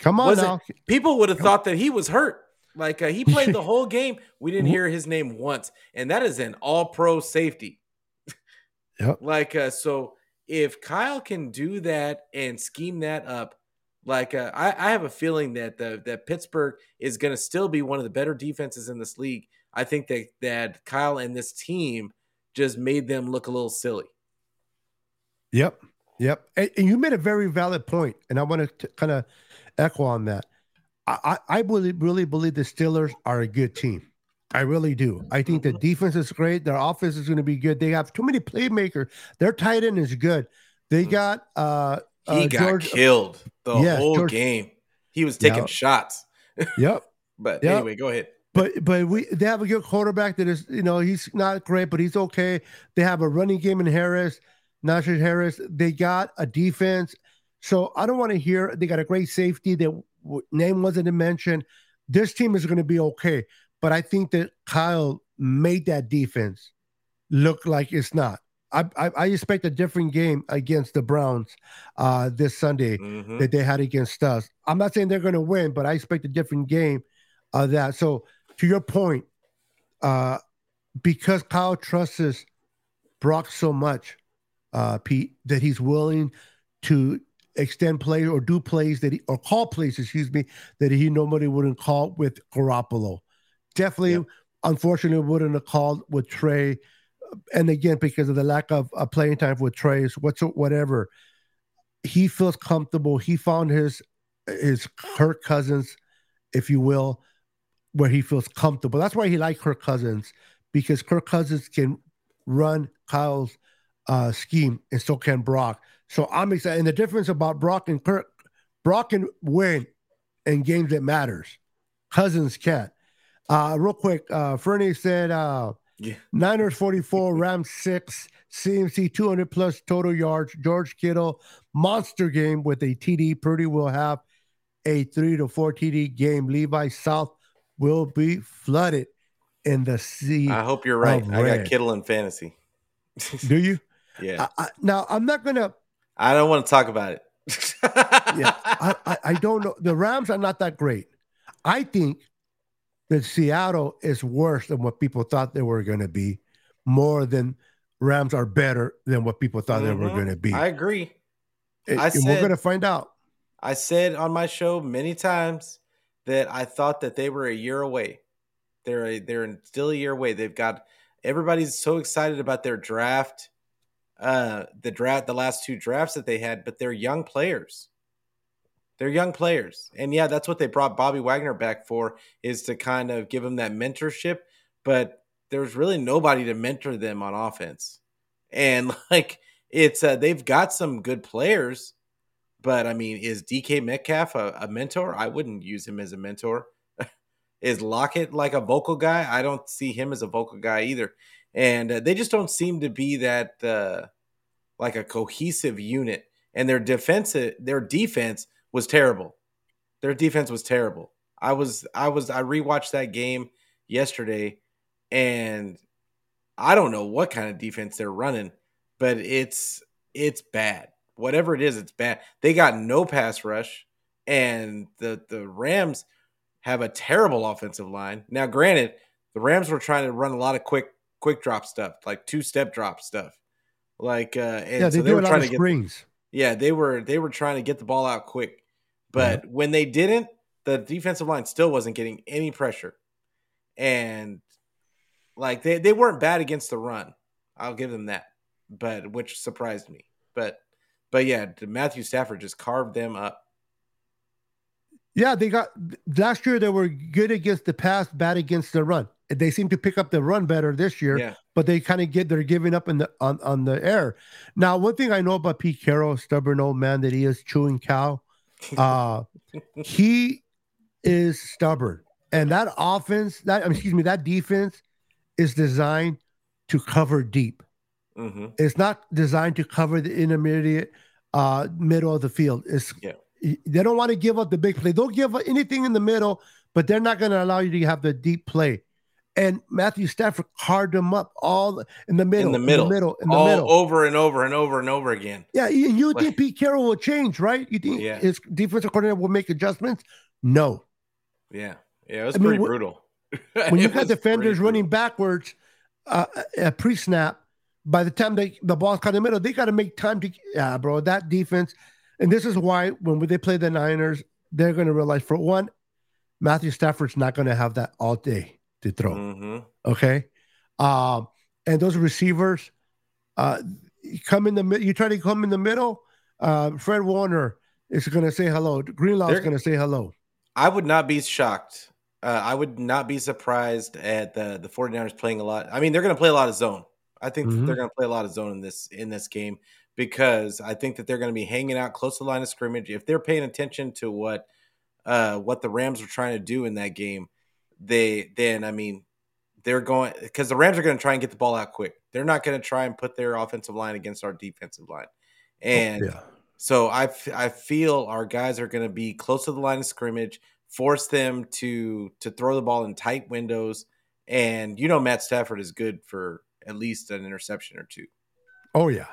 C: Come on now.
D: It, people would have thought that he was hurt. Like uh, he played the whole game. We didn't hear his name once. And that is an all pro safety. Yep. like, uh, so if Kyle can do that and scheme that up, like uh, I, I, have a feeling that the, that Pittsburgh is going to still be one of the better defenses in this league. I think that that Kyle and this team just made them look a little silly.
C: Yep, yep. And, and you made a very valid point, and I want to kind of echo on that. I, I really, really believe the Steelers are a good team. I really do. I think the defense is great. Their offense is going to be good. They have too many playmakers. Their tight end is good. They mm. got uh
D: he uh, got George, killed the yeah, whole George, game. He was taking yep. shots.
C: Yep.
D: but yep. anyway, go ahead.
C: But but we they have a good quarterback that is you know he's not great but he's okay. They have a running game in Harris, Najee Harris. They got a defense. So I don't want to hear they got a great safety. That name wasn't mentioned. This team is going to be okay. But I think that Kyle made that defense look like it's not. I, I, I expect a different game against the Browns uh, this Sunday mm-hmm. that they had against us. I'm not saying they're going to win, but I expect a different game of that. So to your point, uh, because Kyle trusts Brock so much, uh, Pete, that he's willing to extend plays or do plays that he or call plays, excuse me, that he normally wouldn't call with Garoppolo definitely, yep. unfortunately, wouldn't have called with Trey. And again, because of the lack of uh, playing time with Trey, whatever, he feels comfortable. He found his his Kirk Cousins, if you will, where he feels comfortable. That's why he liked Kirk Cousins because Kirk Cousins can run Kyle's uh, scheme, and so can Brock. So I'm excited. And the difference about Brock and Kirk, Brock can win in games that matters. Cousins can't. Uh, real quick, uh, Fernie said, uh,
D: Yeah.
C: Niners 44, Rams 6, CMC 200 plus total yards. George Kittle, monster game with a TD. Purdy will have a three to four TD game. Levi South will be flooded in the sea.
D: I hope you're right. I got. Kittle in fantasy.
C: Do you?
D: yeah.
C: I, I, now, I'm not going to,
D: I don't want to talk about it.
C: yeah, I, I, I don't know. The Rams are not that great. I think that Seattle is worse than what people thought they were going to be, more than Rams are better than what people thought they were
D: Mhm.
C: going to be.
D: I agree.
C: And-
D: I
C: and we're going to find out.
D: I said on my show many times that I thought that they were a year away. They're a, they're still a year away. They've got everybody's so excited about their draft, uh, the draft, the last two drafts that they had, but they're young players. They're young players, and yeah, that's what they brought Bobby Wagner back for is to kind of give him that mentorship. But there's really nobody to mentor them on offense, and like it's uh, they've got some good players. But I mean, is DK Metcalf a, a mentor? I wouldn't use him as a mentor. is Lockett like a vocal guy? I don't see him as a vocal guy either. And uh, they just don't seem to be that uh, like a cohesive unit. And their defense, their defense was terrible. Their defense was terrible. I was, I was, I rewatched that game yesterday, and I don't know what kind of defense they're running, but it's it's bad whatever it is, it's bad. They got no pass rush, and the the Rams have a terrible offensive line. Now, granted, the Rams were trying to run a lot of quick quick drop stuff, like two step drop stuff, like uh, and
C: Yeah, they
D: so they were trying to get
C: screens.
D: yeah they were they were trying to get the ball out quick, but when they didn't, the defensive line still wasn't getting any pressure, and like they they weren't bad against the run. I'll give them that, but which surprised me, but. But yeah, Matthew Stafford just carved them up.
C: Yeah, they got last year. They were good against the pass, bad against the run. They seem to pick up the run better this year,
D: Yeah.
C: but they kind of get they're giving up in the on, on the air. Now, one thing I know about Pete Carroll, stubborn old man that he is, chewing cow. Uh, he is stubborn, and that offense, that I mean, excuse me, that defense is designed to cover deep.
D: hmm
C: It's not designed to cover the intermediate uh middle of the field. It's
D: Yeah.
C: they don't want to give up the big play. They'll give up anything in the middle, but they're not going to allow you to have the deep play. And Matthew Stafford carved them up all in the middle,
D: In the middle.
C: in the middle, in the
D: All
C: middle.
D: over and over and over and over again.
C: Yeah, you, you
D: Like-
C: think Pete Carroll will change, right? You think
D: Yeah.
C: his defensive coordinator will make adjustments? No.
D: Yeah, yeah, it was
C: I
D: pretty
C: wh-
D: brutal.
C: When you got defenders running backwards uh, at pre-snap, by the time they the ball's caught in the middle, they got to make time to. Yeah, bro, that defense, and this is why when they play the Niners, they're going to realize for one, Matthew Stafford's not going to have that all day to throw.
D: Mhm.
C: Okay, um, and those receivers, uh, you come in the mid. You try to come in the middle. Uh, Fred Warner is going to say hello. Greenlaw's
D: They're-
C: going to say hello.
D: I would not be shocked. Uh, I would not be surprised at the the 49ers playing a lot. I mean, they're going to play a lot of zone. I think
C: Mhm.
D: they're going to play a lot of zone in this in this game because I think that they're going to be hanging out close to the line of scrimmage. If they're paying attention to what uh, what the Rams were trying to do in that game, they then I mean they're going because the Rams are going to try and get the ball out quick. They're not going to try and put their offensive line against our defensive line, and
C: yeah.
D: so I, f- I feel our guys are going to be close to the line of scrimmage, force them to to throw the ball in tight windows, and you know Matt Stafford is good for at least an interception or two.
C: Oh yeah.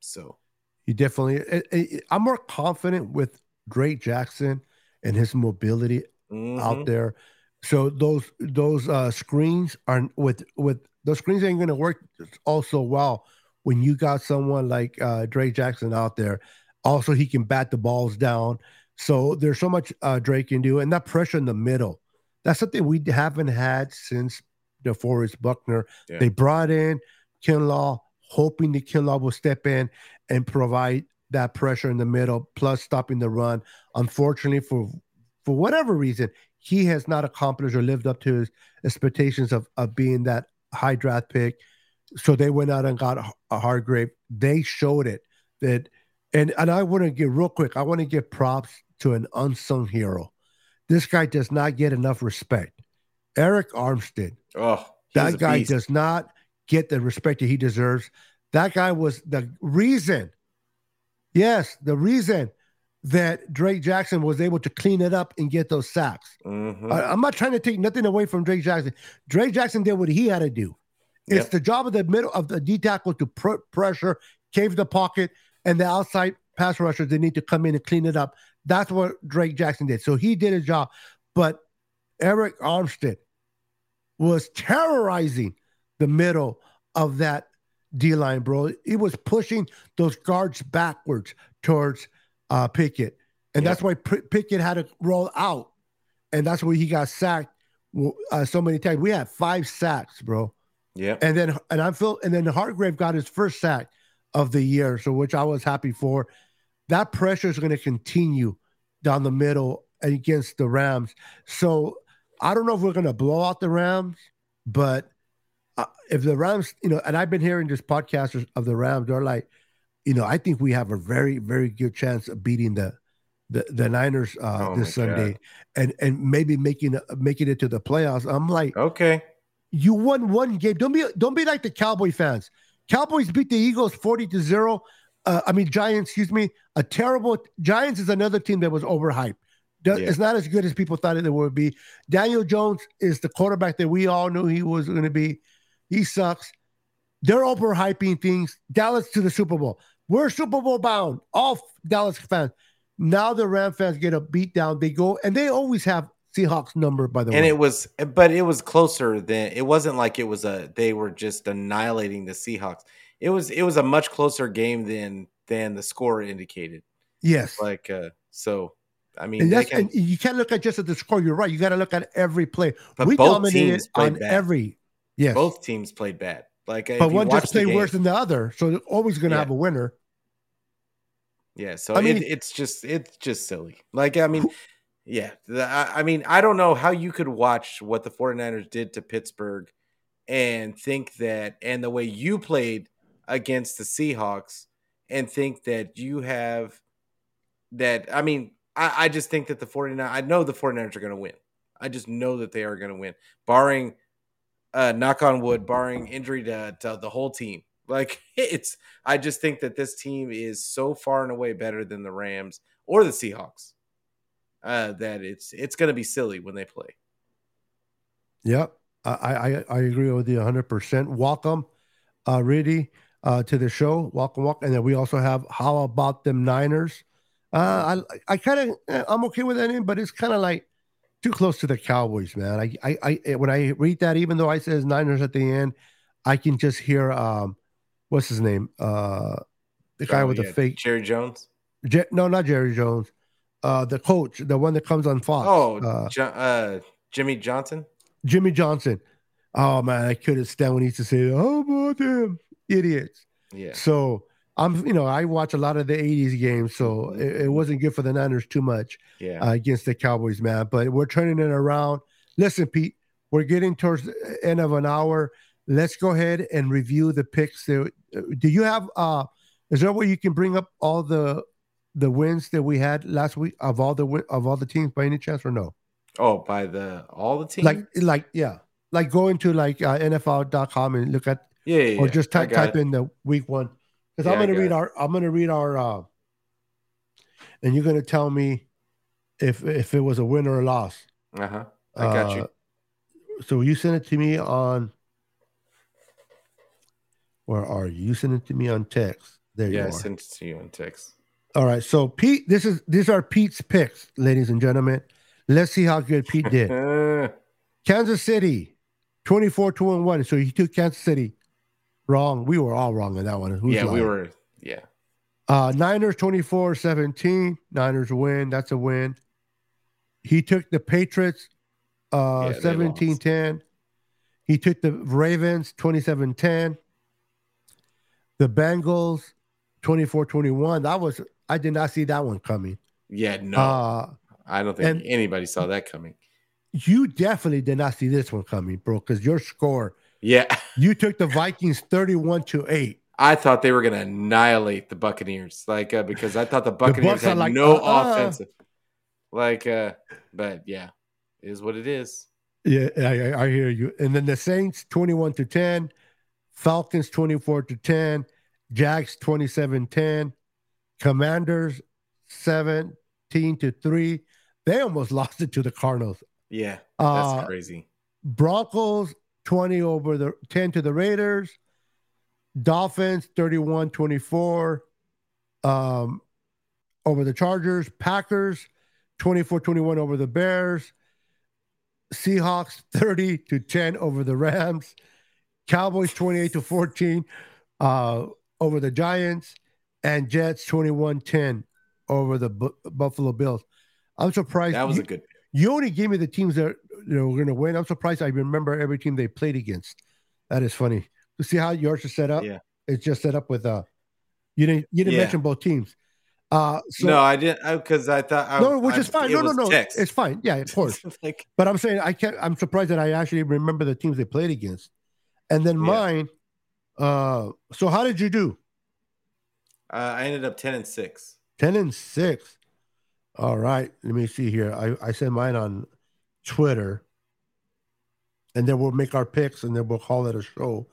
D: So
C: You definitely. it- it- I'm more confident with Drake Jackson and his mobility
D: mhm.
C: out mm-hmm. there. So those those uh, screens are with with those screens ain't going to work also well when you got someone like uh, Drake Jackson out there. Also, he can bat the balls down. So there's so much uh, Drake can do, and that pressure in the middle. That's something we haven't had since DeForest Buckner.
D: Yeah.
C: They brought in Kinlaw, hoping that Kinlaw will step in and provide that pressure in the middle, plus stopping the run. Unfortunately, for for whatever reason, he has not accomplished or lived up to his expectations of, of being that high draft pick. So they went out and got a, a Hargrave. They showed it that, and and I want to give real quick. I want to give props to an unsung hero. This guy does not get enough respect. Arik Armstead.
D: oh
C: That guy
D: beast.
C: does not get the respect that he deserves. That guy was the reason, yes, the reason that Drake Jackson was able to clean it up and get those sacks.
D: Mhm.
C: I, am not trying to take nothing away from Drake Jackson. Drake Jackson did what he had to do. It's
D: Yep.
C: the job of the middle of the D tackle to pr- pressure, cave the pocket, and the outside pass rushers they need to come in and clean it up. That's what Drake Jackson did. So he did his job. But Arik Armstead was terrorizing the middle of that D line, bro. He was pushing those guards backwards towards uh, Pickett, and
D: Yep.
C: that's why P- Pickett had to roll out, and that's why he got sacked uh, so many times. We had five sacks, bro,
D: yeah.
C: and then and I feel and then Hargrave got his first sack of the year, so which I was happy for. That pressure is going to continue down the middle against the Rams. So I don't know if we're going to blow out the Rams, but uh, if the Rams, you know, and I've been hearing this podcasters of the Rams, they're like, you know, I think we have a very, very good chance of beating the the, the Niners uh,
D: Oh
C: this Sunday, and and maybe making making it to the playoffs. I'm like,
D: Okay.
C: you won one game. Don't be don't be like the Cowboy fans. Cowboys beat the Eagles 40 to 0. Uh, I mean Giants, excuse me. A terrible Giants is another team that was overhyped.
D: Yeah.
C: It's not as good as people thought it would be. Daniel Jones is the quarterback that we all knew he was going to be. He sucks. They're overhyping things. Dallas to the Super Bowl. We're Super Bowl bound. All Dallas fans. Now the Ram fans get a beat down. They go and they always have Seahawks number by the
D: and
C: way.
D: And it was but it was closer than it wasn't like it was a they were just annihilating the Seahawks. It was it was a much closer game than than the score indicated.
C: yes.
D: Like uh so I mean
C: And, that's,
D: can,
C: and you can't look at just at the score. You're right. You got to look at every play.
D: but
C: we
D: both
C: dominated on
D: bad.
C: every. Yes,
D: both teams played bad. Like
C: but one just played worse than the other. So they're always going to
D: Yeah.
C: have a winner.
D: Yeah, so
C: I mean-
D: it, it's just it's just silly. Like I mean, yeah, I, I mean, I don't know how you could watch what the 49ers did to Pittsburgh and think that and the way you played against the Seahawks and think that you have that I mean, I, I just think that the 49 I know the 49ers are going to win. I just know that they are going to win barring uh knock on wood barring injury to, to the whole team. Like it's I just think that this team is so far and away better than the Rams or the Seahawks. Uh, that it's it's going to be silly when they play.
C: Yep, I I, I agree with you 100. percent Welcome, uh, uh, to the show. Welcome, welcome. And then we also have how about them Niners? Uh, I I kind of I'm okay with that but it's kind of like too close to the Cowboys, man. I, I I when I read that, even though I says Niners at the end, I can just hear um, what's his name? Uh, the guy with
D: yeah,
C: the fake.
D: Jerry Jones.
C: Je- no, not Jerry Jones. Uh, the coach, the one that comes on Fox.
D: Oh,
C: uh,
D: uh, Jimmy Johnson.
C: Jimmy Johnson. Oh man, I couldn't stand when he used to say, "Oh, about them idiots."
D: Yeah,
C: So I'm, you know, I watch a lot of the '80s games, so it, it wasn't good for the Niners too much
D: yeah.
C: uh, against the Cowboys, man. But we're turning it around. Listen, Pete, we're getting towards the end of an hour. Let's go ahead and review the picks. There, do you have? uh Is there a way you can bring up all the the wins that we had last week of all the of all the teams by any chance or no?
D: oh, by the all the teams.
C: Like, like, yeah, like go into like uh, NFL.com and look at
D: yeah, yeah,
C: or just type type
D: it.
C: in the week one because
D: Yeah,
C: I'm gonna read
D: it.
C: our I'm gonna read our uh and you're gonna tell me if if it was a win or a loss.
D: Uh huh. I got you.
C: Uh, So you sent it to me on where are you? You sent it to me on text. There
D: Yeah, I
C: you are.
D: sent it to you on text.
C: All right. So Pete, this is these are Pete's picks, ladies and gentlemen. Let's see how good Pete did. Kansas City, 24 2 and 1. So he took Kansas City wrong. We were all wrong on that one. Who's
D: yeah, we were. Yeah,
C: Uh, Niners 24 17. Niners win. That's a win. He took the Patriots uh,
D: Yeah,
C: 17 10. He took the Ravens 27 10. The Bengals 24 21. That was, I did not see that one coming.
D: yeah. No,
C: Uh,
D: I don't think anybody saw that coming.
C: you definitely did not see this one coming, bro, because your score,
D: Yeah,
C: you took the Vikings 31 to 8.
D: I thought they were going to annihilate the Buccaneers, like uh, because I thought the Buccaneers
C: are
D: had
C: like,
D: no
C: uh-uh.
D: offensive. Like, uh, but yeah, it is what it is.
C: Yeah, I, I hear you. And then the Saints 21 to 10, Falcons 24 to 10, Jags 27 10, Commanders 17 to 3. They almost lost it to the Cardinals.
D: Yeah, that's
C: Uh,
D: crazy.
C: Broncos 20 over the 10 to the Raiders. Dolphins 31 24 um, over the Chargers. Packers 24 21 over the Bears. Seahawks 30 to 10 over the Rams. Cowboys 28 to 14 uh, over the Giants. And Jets 21 10 over the Bu- Buffalo Bills. I'm surprised.
D: That was
C: you-
D: a good.
C: you only gave me the teams that you know were going to win. I'm surprised I remember every team they played against. That is funny. To see how yours is set up.
D: Yeah.
C: It's just set up with uh you didn't you didn't
D: Yeah.
C: mention both teams. Uh so
D: no, I didn't because I thought. I,
C: no, which
D: I-
C: is fine. No, no, no.
D: text.
C: It's fine. Yeah, of course.
D: like
C: But I'm saying I can't I'm surprised that I actually remember the teams they played against. And then
D: Yeah.
C: mine, uh so how did you do?
D: uh, I ended up ten and six.
C: 10 and 6. All right. Let me see here. I, I sent mine on Twitter. And then we'll make our picks and then we'll call it a show.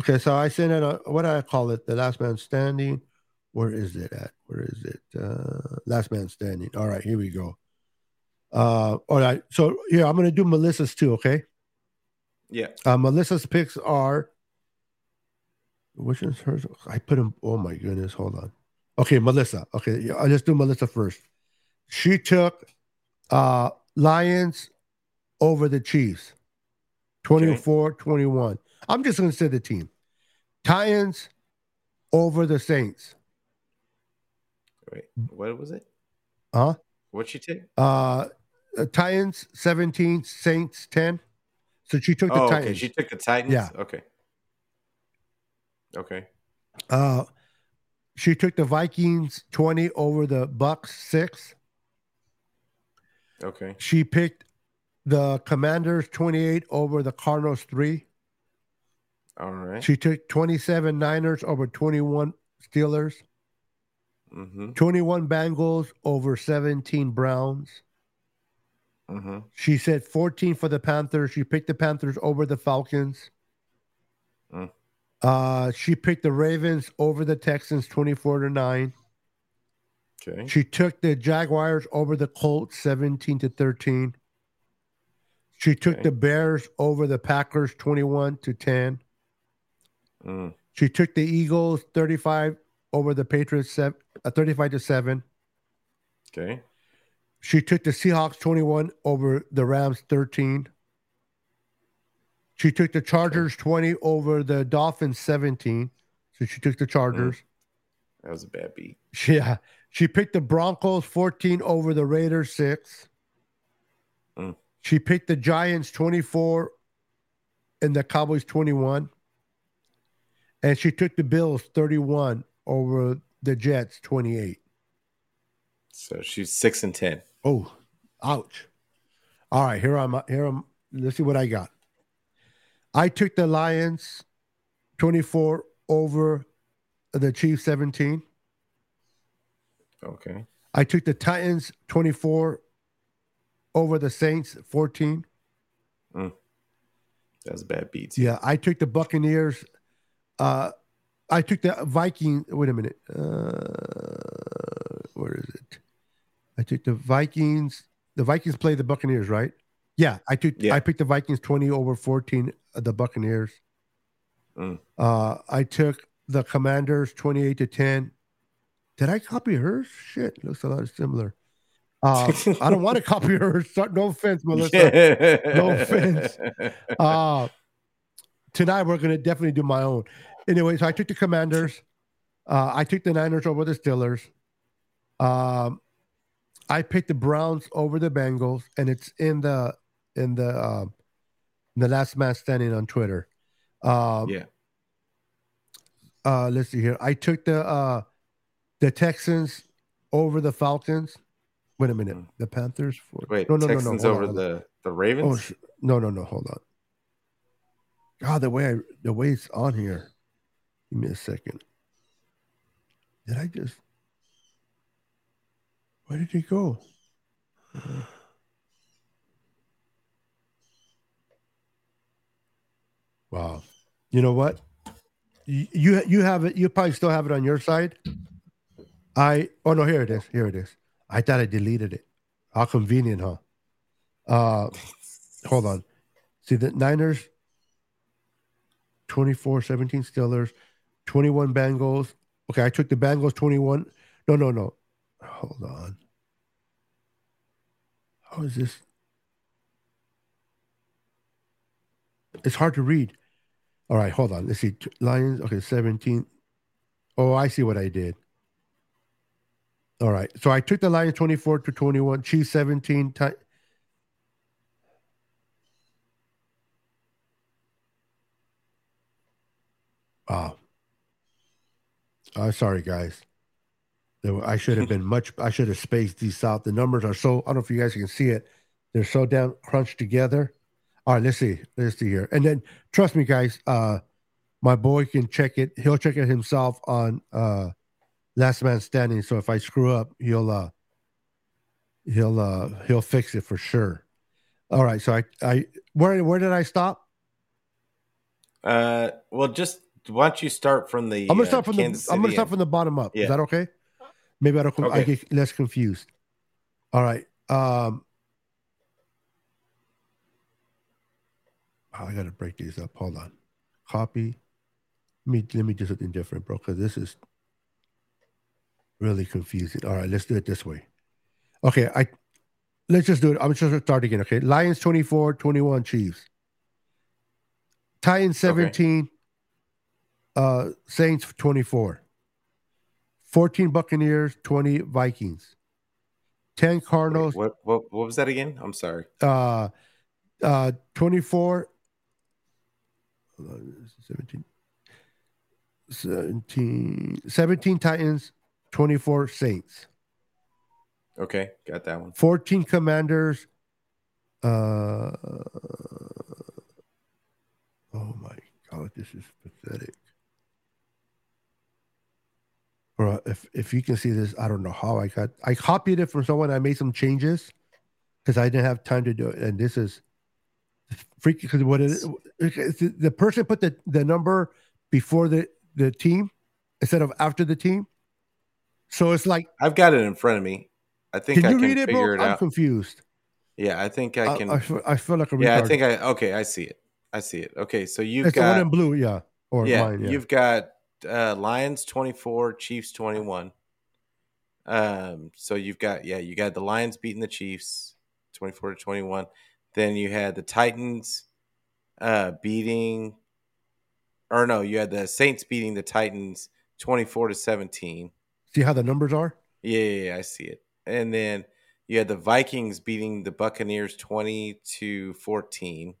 C: Okay, so I sent it a, what do I call it? The last man standing. Where is it at? Where is it? Uh last man standing. All right, here we go. Uh all right. So here I'm gonna do Melissa's too, okay?
D: Yeah.
C: Uh Melissa's picks are which is hers? I put them. Oh my goodness, hold on. Okay, Melissa. Okay, yeah, let's do Melissa first. She took uh Lions over the Chiefs. 24 21. I'm just gonna say the team. Titans over the Saints.
D: Wait, what was it?
C: Huh?
D: What'd she take?
C: Uh uh, Titans 17, Saints 10. So she took the
D: Oh, okay. She took the Titans.
C: Yeah.
D: Okay. Okay.
C: Uh, she took the Vikings 20 over the Bucks 6.
D: Okay.
C: She picked the Commanders 28 over the Cardinals 3.
D: All right.
C: She took 27 Niners over 21 Steelers,
D: Mm-hmm.
C: 21 Bengals over 17 Browns.
D: Mm-hmm.
C: She said 14 for the Panthers. She picked the Panthers over the Falcons.
D: Mm.
C: Uh, she picked the Ravens over the Texans 24 to 9.
D: Okay.
C: She took the Jaguars over the Colts 17 to 13. She took
D: Okay.
C: the Bears over the Packers 21 to 10.
D: Mm.
C: She took the Eagles 35 over the Patriots uh, 35 to 7.
D: Okay.
C: She took the Seahawks 21 over the Rams 13. She took the Chargers 20 over the Dolphins 17. So she took the Chargers.
D: That was a bad beat.
C: Yeah. She picked the Broncos 14 over the Raiders 6.
D: Mm.
C: She picked the Giants 24 and the Cowboys 21. And she took the Bills 31 over the Jets 28.
D: So she's six and ten.
C: Oh, ouch. All right, here I'm here I'm let's see what I got. I took the Lions 24 over the Chiefs 17.
D: Okay.
C: I took the Titans 24 over the Saints 14.
D: That was bad beats.
C: Yeah, I took the Buccaneers. Uh, I took the Viking. Wait a minute. Uh, where is it? I took the Vikings. The Vikings play the Buccaneers, right? Yeah, I took.
D: Yeah.
C: I picked the Vikings twenty over fourteen. of The Buccaneers.
D: Mm.
C: Uh, I took the Commanders twenty-eight to ten. Did I copy hers? Shit, looks a lot similar. Uh, I don't want to copy hers. So- No offense, Melissa. No offense. Uh, tonight we're gonna definitely do my own. Anyway, so I took the Commanders. Uh, I took the Niners over the Steelers. Um, I picked the Browns over the Bengals, and it's in the in the um, in the last man standing on Twitter. Um,
D: yeah.
C: uh, let's see here. I took the uh, the Texans over the Falcons. Wait a minute.
D: Mm.
C: The Panthers. For,
D: Wait,
C: no, no, no, no.
D: Texans
C: hold
D: over
C: on.
D: the the
C: Oh
D: Ravens.
C: sh- no, no, no. Hold on. God, the way I, the way it's on here. Give me a second. Did I just? Where did he go? Wow. You know what? You you, you have it. You probably still have it on your side. I oh no, here it is. Here it is. I thought I deleted it. How convenient, huh? Uh hold on. See the Niners 24 17 Steelers, 21 Bengals. Okay, I took the Bengals 21. No, no, no. Hold on. How is this? It's hard to read. All right, hold on. Let's see. Lions. Okay, 17. Oh, I see what I did. All right. So I took the Lions 24 to 21, Chiefs 17. Ti- Wow. I'm sorry, guys. I should have been much. I should have spaced these out. The numbers are so. I don't know if you guys can see it. They're so down crunched together. All right, let's see. Let's see here. And then trust me, guys. Uh, my boy can check it. He'll check it himself on uh, Last Man Standing. So if I screw up, he'll uh, he'll uh, he'll fix it for sure. All right. So I I where where did I stop?
D: Uh, well, just why don't you start from the?
C: I'm gonna
D: uh,
C: start from
D: Kansas
C: the I'm gonna start
D: and-
C: from the bottom up.
D: Yeah.
C: Is that okay? Maybe I don't. I
D: Okay.
C: get less confused. All right. Um. oh, I gotta break these up. Hold on. Copy. Let me let me do something different, bro, because this is really confusing. All right, let's do it this way. Okay, I let's just do it. I'm just gonna start again. Okay, Lions 24, 21 Chiefs. Titans 17, uh Saints 24. 14 Buccaneers, 20 Vikings. 10
D: Wait,
C: Cardinals,
D: what, what what was that again? I'm sorry.
C: uh uh 24 17 17 17 Titans, 24 Saints.
D: Okay, got that one.
C: 14 Commanders, uh Oh my god, this is pathetic. Bro, if if you can see this, I don't know how I got I copied it from someone. I made some changes because I didn't have time to do it. And this is freaky because what it is the, person put the, the number before the, the team instead of after the team. So it's like
D: I've got it in front of me. I think
C: can
D: I
C: you
D: can
C: read it,
D: figure
C: bro?
D: it
C: I'm
D: out.
C: confused.
D: yeah, I think I
C: I,
D: can.
C: I, feel, I feel like a
D: yeah, I think I. Okay, I see it. I see it. Okay, so you've
C: it's the one in blue, yeah. Or
D: yeah,
C: mine, yeah.
D: you've got uh, Lions 24, Chiefs 21. Um, so you've got yeah, you got the Lions beating the Chiefs 24 to 21. Then you had the Titans uh beating or no, you had the Saints beating the Titans 24 to 17.
C: See how the numbers are?
D: Yeah, yeah, yeah, I see it. And then you had the Vikings beating the Buccaneers 20 to 14.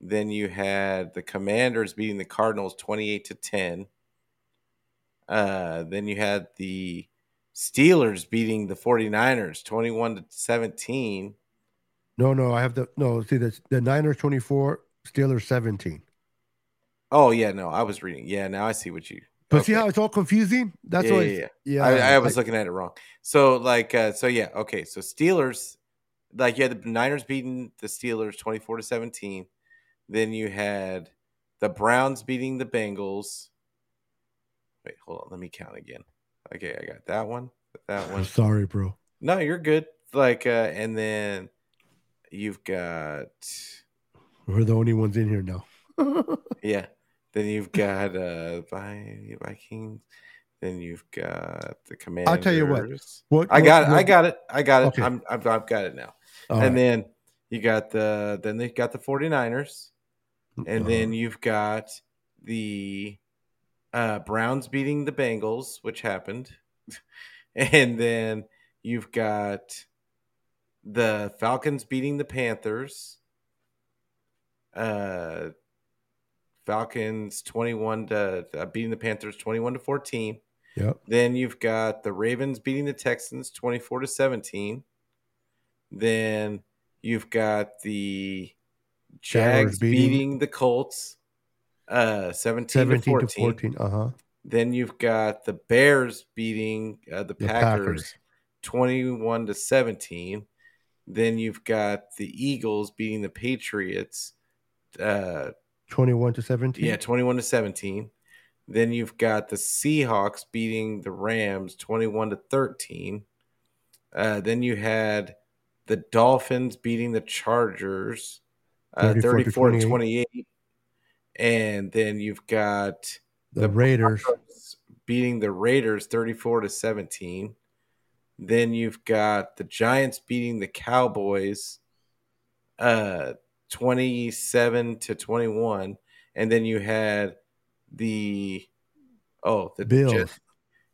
D: Then you had the Commanders beating the Cardinals 28 to 10. Uh, then you had the Steelers beating the 49ers 21 to 17.
C: No, no, I have the no. See the the Niners 24, Steelers 17.
D: Oh, yeah, no, I was reading. Yeah, now I see what you.
C: But see how it's all confusing? That's
D: yeah,
C: why.
D: yeah, yeah.
C: yeah.
D: I, I was looking at it wrong. So like uh so yeah, okay. So Steelers like you had the Niners beating the Steelers 24 to 17. Then you had the Browns beating the Bengals. Wait, hold on, let me count again. Okay, I got that one. That
C: I'm
D: one.
C: sorry, bro.
D: No, you're good. Like uh and then you've got
C: We're the only ones in here now.
D: yeah. Then you've got uh Vi- Vikings. Then you've got the command.
C: I'll tell you what. what
D: I
C: what-
D: got it. I got it. I got it.
C: Okay.
D: I'm, I've, I've got it now.
C: all
D: and
C: right.
D: then you got the then they got the 49ers. And
C: Uh-huh.
D: then you've got the uh, Browns beating the Bengals, which happened. and then you've got the Falcons beating the Panthers. Uh, Falcons 21 to uh, beating the Panthers 21 to 14.
C: Yep.
D: Then you've got the Ravens beating the Texans 24 to 17. Then you've got the
C: Jaguars
D: Jags
C: beating-
D: beating, the Colts uh 17,
C: 17
D: to 14.
C: to 14. Uh huh.
D: Then you've got the Bears beating uh, the
C: The
D: Packers,
C: Packers.
D: 21 to 17. Then you've got the Eagles beating the Patriots uh
C: 21 to 17.
D: Yeah, 21 to 17. Then you've got the Seahawks beating the Rams 21 to 13. Uh, then you had the Dolphins beating the Chargers uh,
C: 34 to
D: 34 to
C: 28.
D: 28. And then you've got
C: the, Raiders.
D: Broncos beating the Raiders 34 to 17. Then you've got the Giants beating the Cowboys uh 27 to 21 and then you had the oh the
C: Bills.
D: Jets.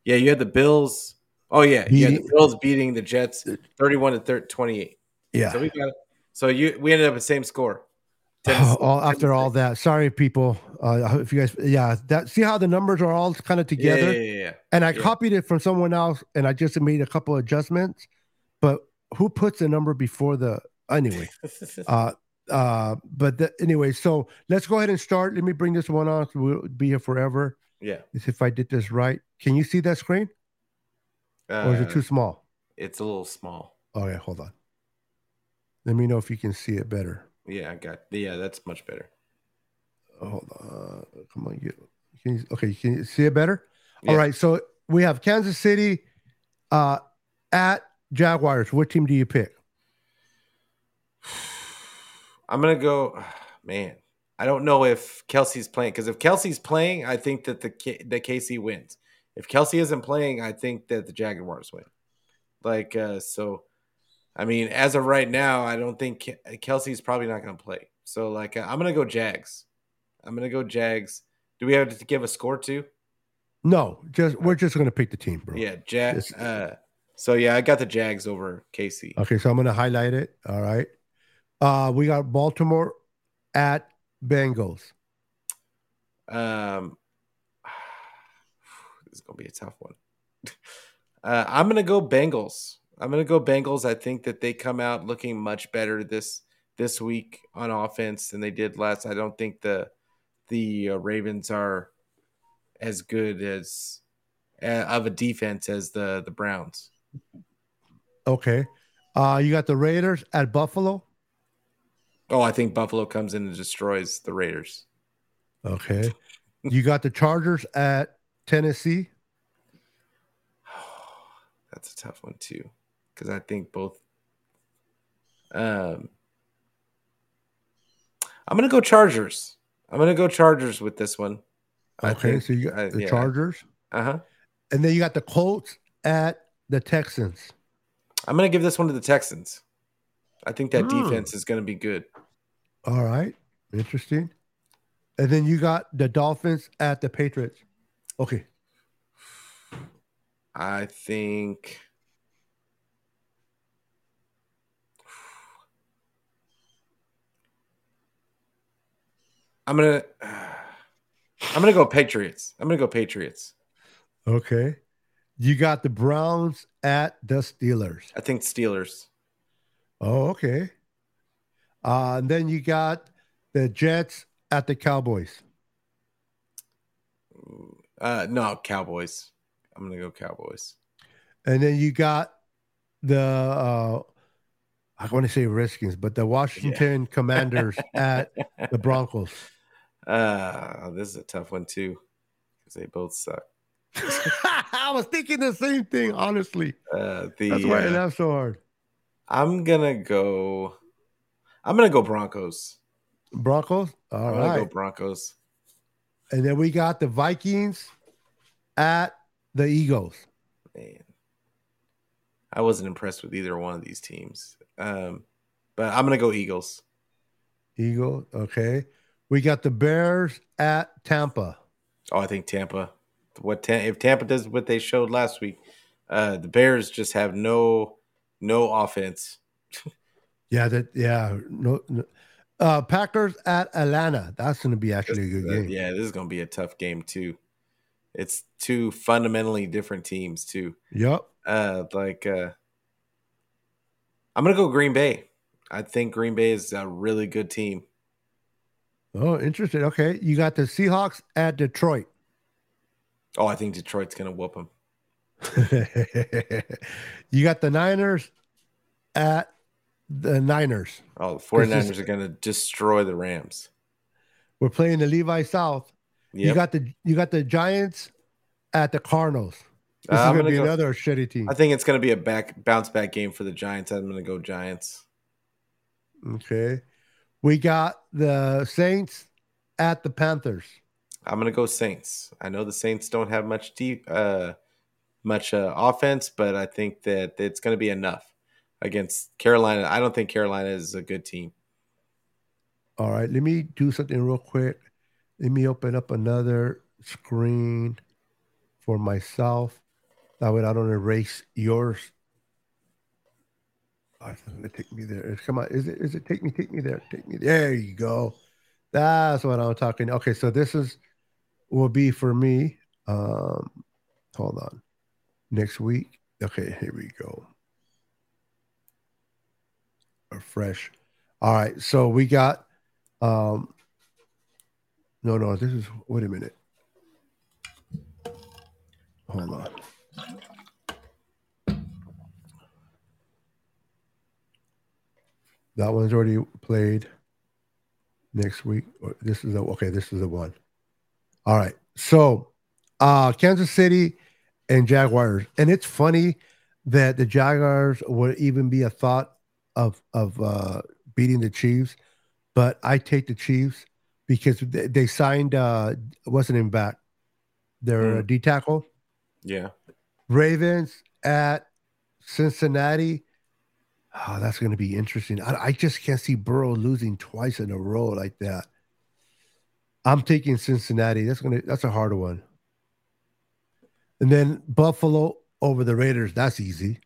D: Yeah, you had the Bills. Oh yeah, you had the Bills beating the Jets 31 to 30, 28.
C: Yeah.
D: So we got so you we ended up the same score. 10
C: all, after all that, sorry people. Uh, if you guys, yeah, that see how the numbers are all kind of together.
D: yeah, yeah, yeah.
C: And I copied it from someone else, and I just made a couple adjustments. But who puts the number before the anyway? uh, uh, but the, anyway, so let's go ahead and start. Let me bring this one on. So we'll be here forever.
D: yeah.
C: If I did this right. Can you see that screen, or is it
D: Uh,
C: too small?
D: it's a little small.
C: Okay, hold on. Let me know if you can see it better.
D: Yeah, I got yeah, that's much better.
C: Hold on. Come on, you can you, okay? Can you see it better?
D: Yeah.
C: All right. So we have Kansas City uh, at Jaguars. What team do you pick?
D: I'm gonna go. Man, I don't know if Kelce's playing because if Kelce's playing, I think that the K- the KC wins. If Kelce isn't playing, I think that the Jaguars win. Like uh, so, I mean, as of right now, I don't think Ke- Kelce's probably not gonna play. So like, uh, I'm gonna go Jags. I'm gonna go Jags. Do we have to give a score too?
C: No, just we're just gonna pick the team, bro.
D: Yeah, Jags. Uh, so yeah, I got the Jags over KC.
C: Okay, so I'm gonna highlight it. All right. Uh, we got Baltimore at Bengals.
D: Um, this is gonna be a tough one. Uh, I'm gonna go Bengals. I'm gonna go Bengals. I think that they come out looking much better this this week on offense than they did last. I don't think the the uh, Ravens are as good as uh, of a defense as the the Browns.
C: Okay. Uh, you got the Raiders at Buffalo.
D: Oh, I think Buffalo comes in and destroys the Raiders.
C: Okay. you got the Chargers at Tennessee.
D: That's a tough one too, because I think both. Um, I'm gonna go Chargers. I'm gonna go Chargers with this one.
C: Okay, so you got the
D: yeah.
C: Chargers,
D: Uh huh.
C: and then you got the Colts at the Texans.
D: I'm gonna give this one to the Texans. I think that
C: Hmm.
D: defense is gonna be good.
C: All right, interesting. And then you got the Dolphins at the Patriots. Okay,
D: I think. I'm gonna. I'm gonna go Patriots. I'm gonna go Patriots.
C: okay. You got the Browns at the Steelers.
D: I think Steelers.
C: Oh, okay. Uh, and then you got the Jets at the Cowboys.
D: Uh, no, Cowboys. I'm gonna go Cowboys.
C: And then you got the uh I want to say Redskins, but the Washington Commanders at the Broncos.
D: Uh, this is a tough one too, because they both suck.
C: I was thinking the same thing, honestly.
D: Uh, the
C: That's why I
D: uh,
C: laughed so hard.
D: I'm gonna go. I'm gonna go Broncos.
C: Broncos. All
D: I'm
C: right.
D: go Broncos.
C: And then we got the Vikings at the Eagles.
D: Man, I wasn't impressed with either one of these teams. Um, but I'm gonna go Eagles.
C: Eagles. Okay. We got the Bears at Tampa.
D: Oh, I think Tampa. What if Tampa does what they showed last week? Uh, the Bears just have no no offense.
C: Yeah, that yeah. No, no. Uh Packers at Atlanta. That's gonna be actually a good
D: Uh,
C: game.
D: yeah, this is gonna be a tough game too. It's two fundamentally different teams too.
C: Yep.
D: Uh, like uh, I'm gonna go Green Bay. I think Green Bay is a really good team.
C: Oh, interesting. Okay. You got the Seahawks at Detroit.
D: Oh, I think Detroit's gonna whoop them.
C: you got the Niners at the Niners.
D: Oh, the 49ers
C: is-
D: are gonna destroy the Rams.
C: We're playing the Levi South. You got the you got the Giants at the Cardinals. This
D: Uh,
C: is
D: I'm
C: gonna,
D: gonna
C: be
D: go-
C: another shitty team.
D: I think it's going to be a back bounce back game for the Giants. I'm going to go Giants.
C: Okay. We got the Saints at the Panthers.
D: I'm going to go Saints. I know the Saints don't have much deep, uh, much uh, offense, but I think that it's going to be enough against Carolina. I don't think Carolina is a good team.
C: All right, let me do something real quick. Let me open up another screen for myself. That way I don't erase yours. Not gonna take me there. Come on, is it? Is it? Take me, take me there, take me. There you go. That's what I'm talking. Okay, so this is will be for me. Um, hold on. Next week. Okay, here we go. Refresh. All right, so we got um no no this is wait a minute. Hold on. That one's already played next week. Or This is the okay, this is the one. All right. So uh Kansas City and Jaguars. And it's funny that the Jaguars would even be a thought of of uh beating the Chiefs, but I take the Chiefs because they, they signed uh wasn't in back. Their
D: Mm.
C: D tackle.
D: Yeah.
C: Ravens at Cincinnati. Oh, that's going to be interesting. I, I just can't see Burrow losing twice in a row like that. I'm taking Cincinnati. That's gonna that's a hard one. And then Buffalo over the Raiders. That's easy.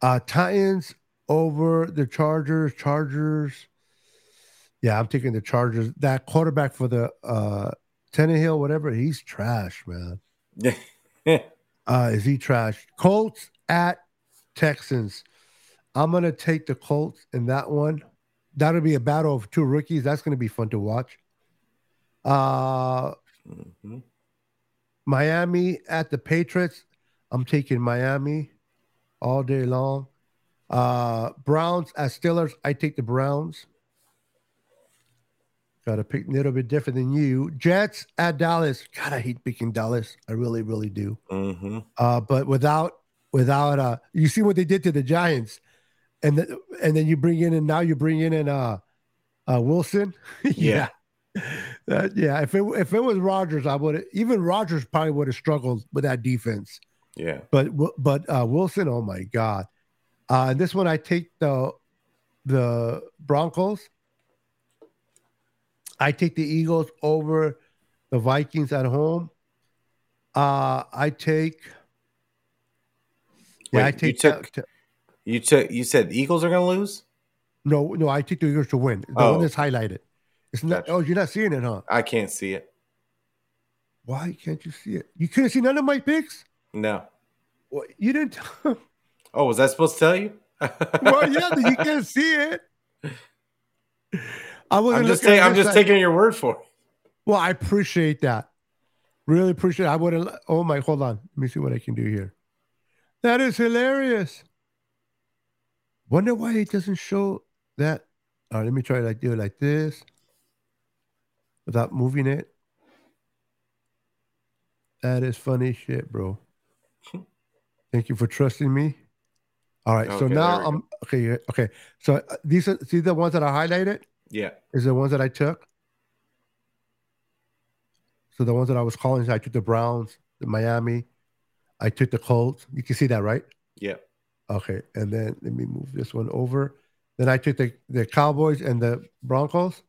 C: Uh Titans over the Chargers. Chargers. Yeah, I'm taking the Chargers. That quarterback for the uh Tannehill, whatever, he's trash, man. Uh, is he trash? Colts at Texans. I'm gonna take the Colts in that one. That'll be a battle of two rookies. That's gonna be fun to watch. Uh,
D: Mhm.
C: Miami at the Patriots. I'm taking Miami all day long. Uh, Browns at Steelers. I take the Browns. Got to pick a little bit different than you. Jets at Dallas. God, I hate picking Dallas. I really, really do.
D: Mhm.
C: Uh, but without without uh, you see what they did to the Giants, and then and then you bring in and now you bring in and uh, uh Wilson.
D: Yeah.
C: Uh, yeah. If it if it was Rodgers, I would even Rodgers probably would have struggled with that defense.
D: Yeah.
C: But but uh, Wilson, oh my God! Uh, and this one I take the the Broncos. I take the Eagles over the Vikings at home. Uh, I take. Yeah,
D: Wait,
C: I
D: you
C: take
D: took-
C: that-
D: You took. You said the Eagles are going to lose.
C: no, no, I took the Eagles to win. The
D: Oh.
C: one that's highlighted. It's not.
D: Gotcha.
C: Oh, you're not seeing it, huh?
D: I can't see it.
C: Why can't you see it? You couldn't see none of my picks.
D: No.
C: Well, you didn't.
D: Oh, was that supposed to tell you?
C: well, yeah, you can't see it. I wasn't
D: I'm just
C: at
D: I'm just taking your word for it.
C: Well, I appreciate that. Really appreciate it. I would have. Oh my, hold on. Let me see what I can do here. That is hilarious. Wonder why it doesn't show that. All right, let me try to like do it like this without moving it. That is funny shit, bro. Thank you for trusting me. All right, so now I'm okay. Okay, so uh, these are see the ones that I highlighted
D: Yeah.
C: is the ones that I took. So the ones that I was calling, I took the Browns, the Miami, I took the Colts. You can see that, right?
D: Yeah.
C: Okay, and then let me move this one over. Then I took the the Cowboys and the Broncos,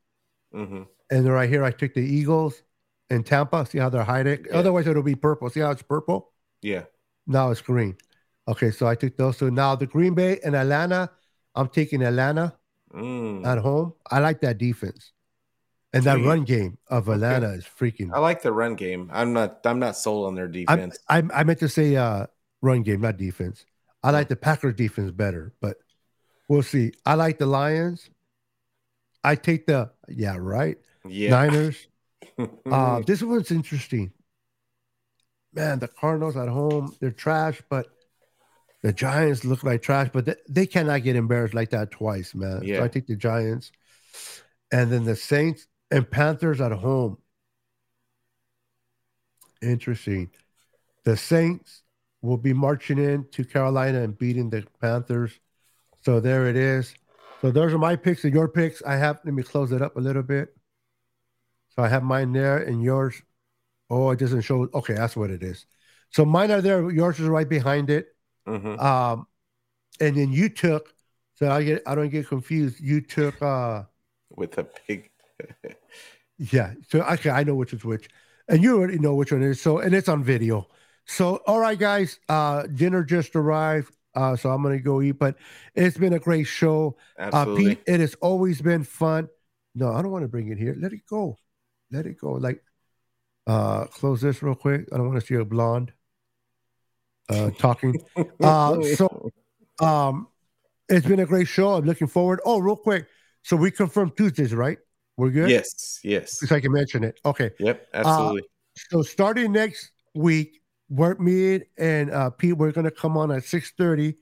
D: hmm
C: and then right here I took the Eagles and Tampa. See how they're hiding?
D: Yeah.
C: Otherwise, it'll be purple. See how it's purple?
D: Yeah.
C: Now it's green. Okay, so I took those. So now the Green Bay and Atlanta. I'm taking Atlanta
D: Mm.
C: at home. I like that defense. And that
D: Sweet.
C: run game of Atlanta is freaking.
D: I like the run game. I'm not. I'm not sold on their
C: I,
D: defense.
C: I, I meant to say uh, run game, not defense. I like the Packers defense better, but we'll see. I like the Lions. I take the yeah right
D: yeah.
C: Niners. Uh, this one's interesting. Man, the Cardinals at home, they're trash, but the Giants look like trash, but they, they cannot get embarrassed like that twice, man.
D: Yeah.
C: So I take the Giants. And then the Saints and Panthers at home. Interesting. The Saints will be marching in to Carolina and beating the Panthers. So there it is. So those are my picks and your picks. I have let me close it up a little bit. So I have mine there and yours. Oh, it doesn't show. Okay, that's what it is. So mine are there. Yours is right behind it.
D: Mhm.
C: Um, and then you took. So I get. I don't get confused. You took. uh
D: with a pig.
C: Yeah. So okay, I know which is which, and you already know which one it is. So and it's on video. So all right, guys. Uh, dinner just arrived. Uh, so I'm gonna go eat. But it's been a great show. Uh,
D: Absolutely.
C: Pete, it has always been fun. No, I don't want to bring it here. Let it go. Let it go. Like, uh, close this real quick. I don't want to see a blonde uh talking. Uh, so, um, it's been a great show. I'm looking forward. Oh, real quick. So we confirmed Tuesdays, right? We're good.
D: yes, yes.
C: Because I can mention it. Okay.
D: Yep, absolutely.
C: So starting next week, we're me and uh, Pete, we're gonna come on at 6:30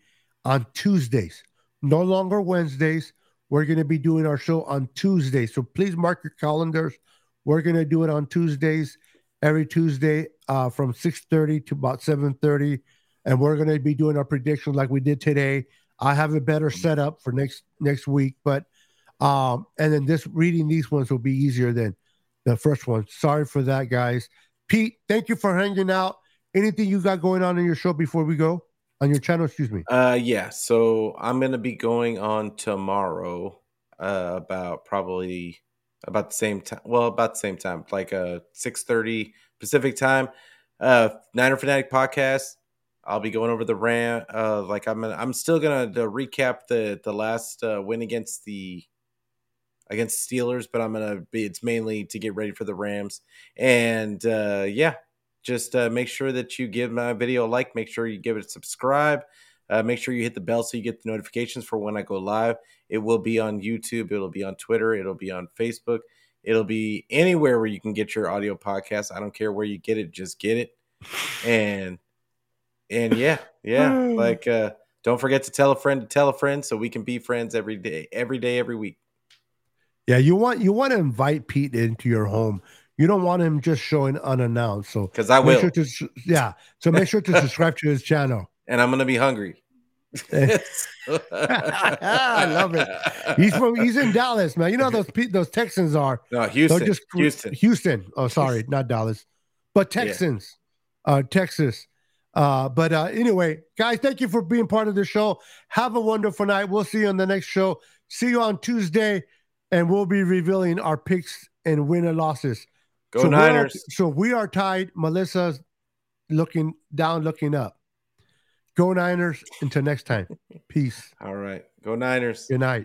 C: on Tuesdays. No longer Wednesdays. We're gonna be doing our show on Tuesdays. So please mark your calendars. We're gonna do it on Tuesdays, every Tuesday, uh, from 6:30 to about 7:30. And we're gonna be doing our predictions like we did today. I have a better setup for next next week, but um, and then this reading these ones will be easier than the first one. Sorry for that, guys. Pete, thank you for hanging out. Anything you got going on in your show before we go on your channel? Excuse me.
D: Uh, yeah. So I'm gonna be going on tomorrow. Uh, about probably about the same time. Well, about the same time, like uh six thirty Pacific time. Uh, Niner Fanatic podcast. I'll be going over the Ram. Uh, like I'm, gonna, I'm still gonna recap the the last uh, win against the against Steelers, but I'm gonna be. It's mainly to get ready for the Rams, and uh, yeah, just uh, make sure that you give my video a like. Make sure you give it a subscribe. Uh, make sure you hit the bell so you get the notifications for when I go live. It will be on YouTube. It'll be on Twitter. It'll be on Facebook. It'll be anywhere where you can get your audio podcast. I don't care where you get it, just get it. And and yeah, yeah. like uh don't forget to tell a friend to tell a friend so we can be friends every day, every day, every week.
C: Yeah, you want you want to invite Pete into your home. You don't want him just showing unannounced. So
D: Because I will.
C: sure to yeah. So make sure to subscribe to his channel.
D: and I'm gonna be hungry.
C: I love it. He's from he's in Dallas, man. You know those those Texans are.
D: No,
C: They're
D: Houston.
C: just
D: Houston.
C: Houston. Oh, sorry, not Dallas, but
D: Yeah.
C: Texans, uh, Texas. Uh, but uh, anyway, guys, thank you for being part of the show. Have a wonderful night. We'll see you on the next show. See you on Tuesday, and we'll be revealing our picks and win and losses.
D: Go
C: so
D: Niners.
C: so we are tied. Melissa's looking down, looking up. Go Niners. Until next time. Peace.
D: All right. Go Niners.
C: Good night.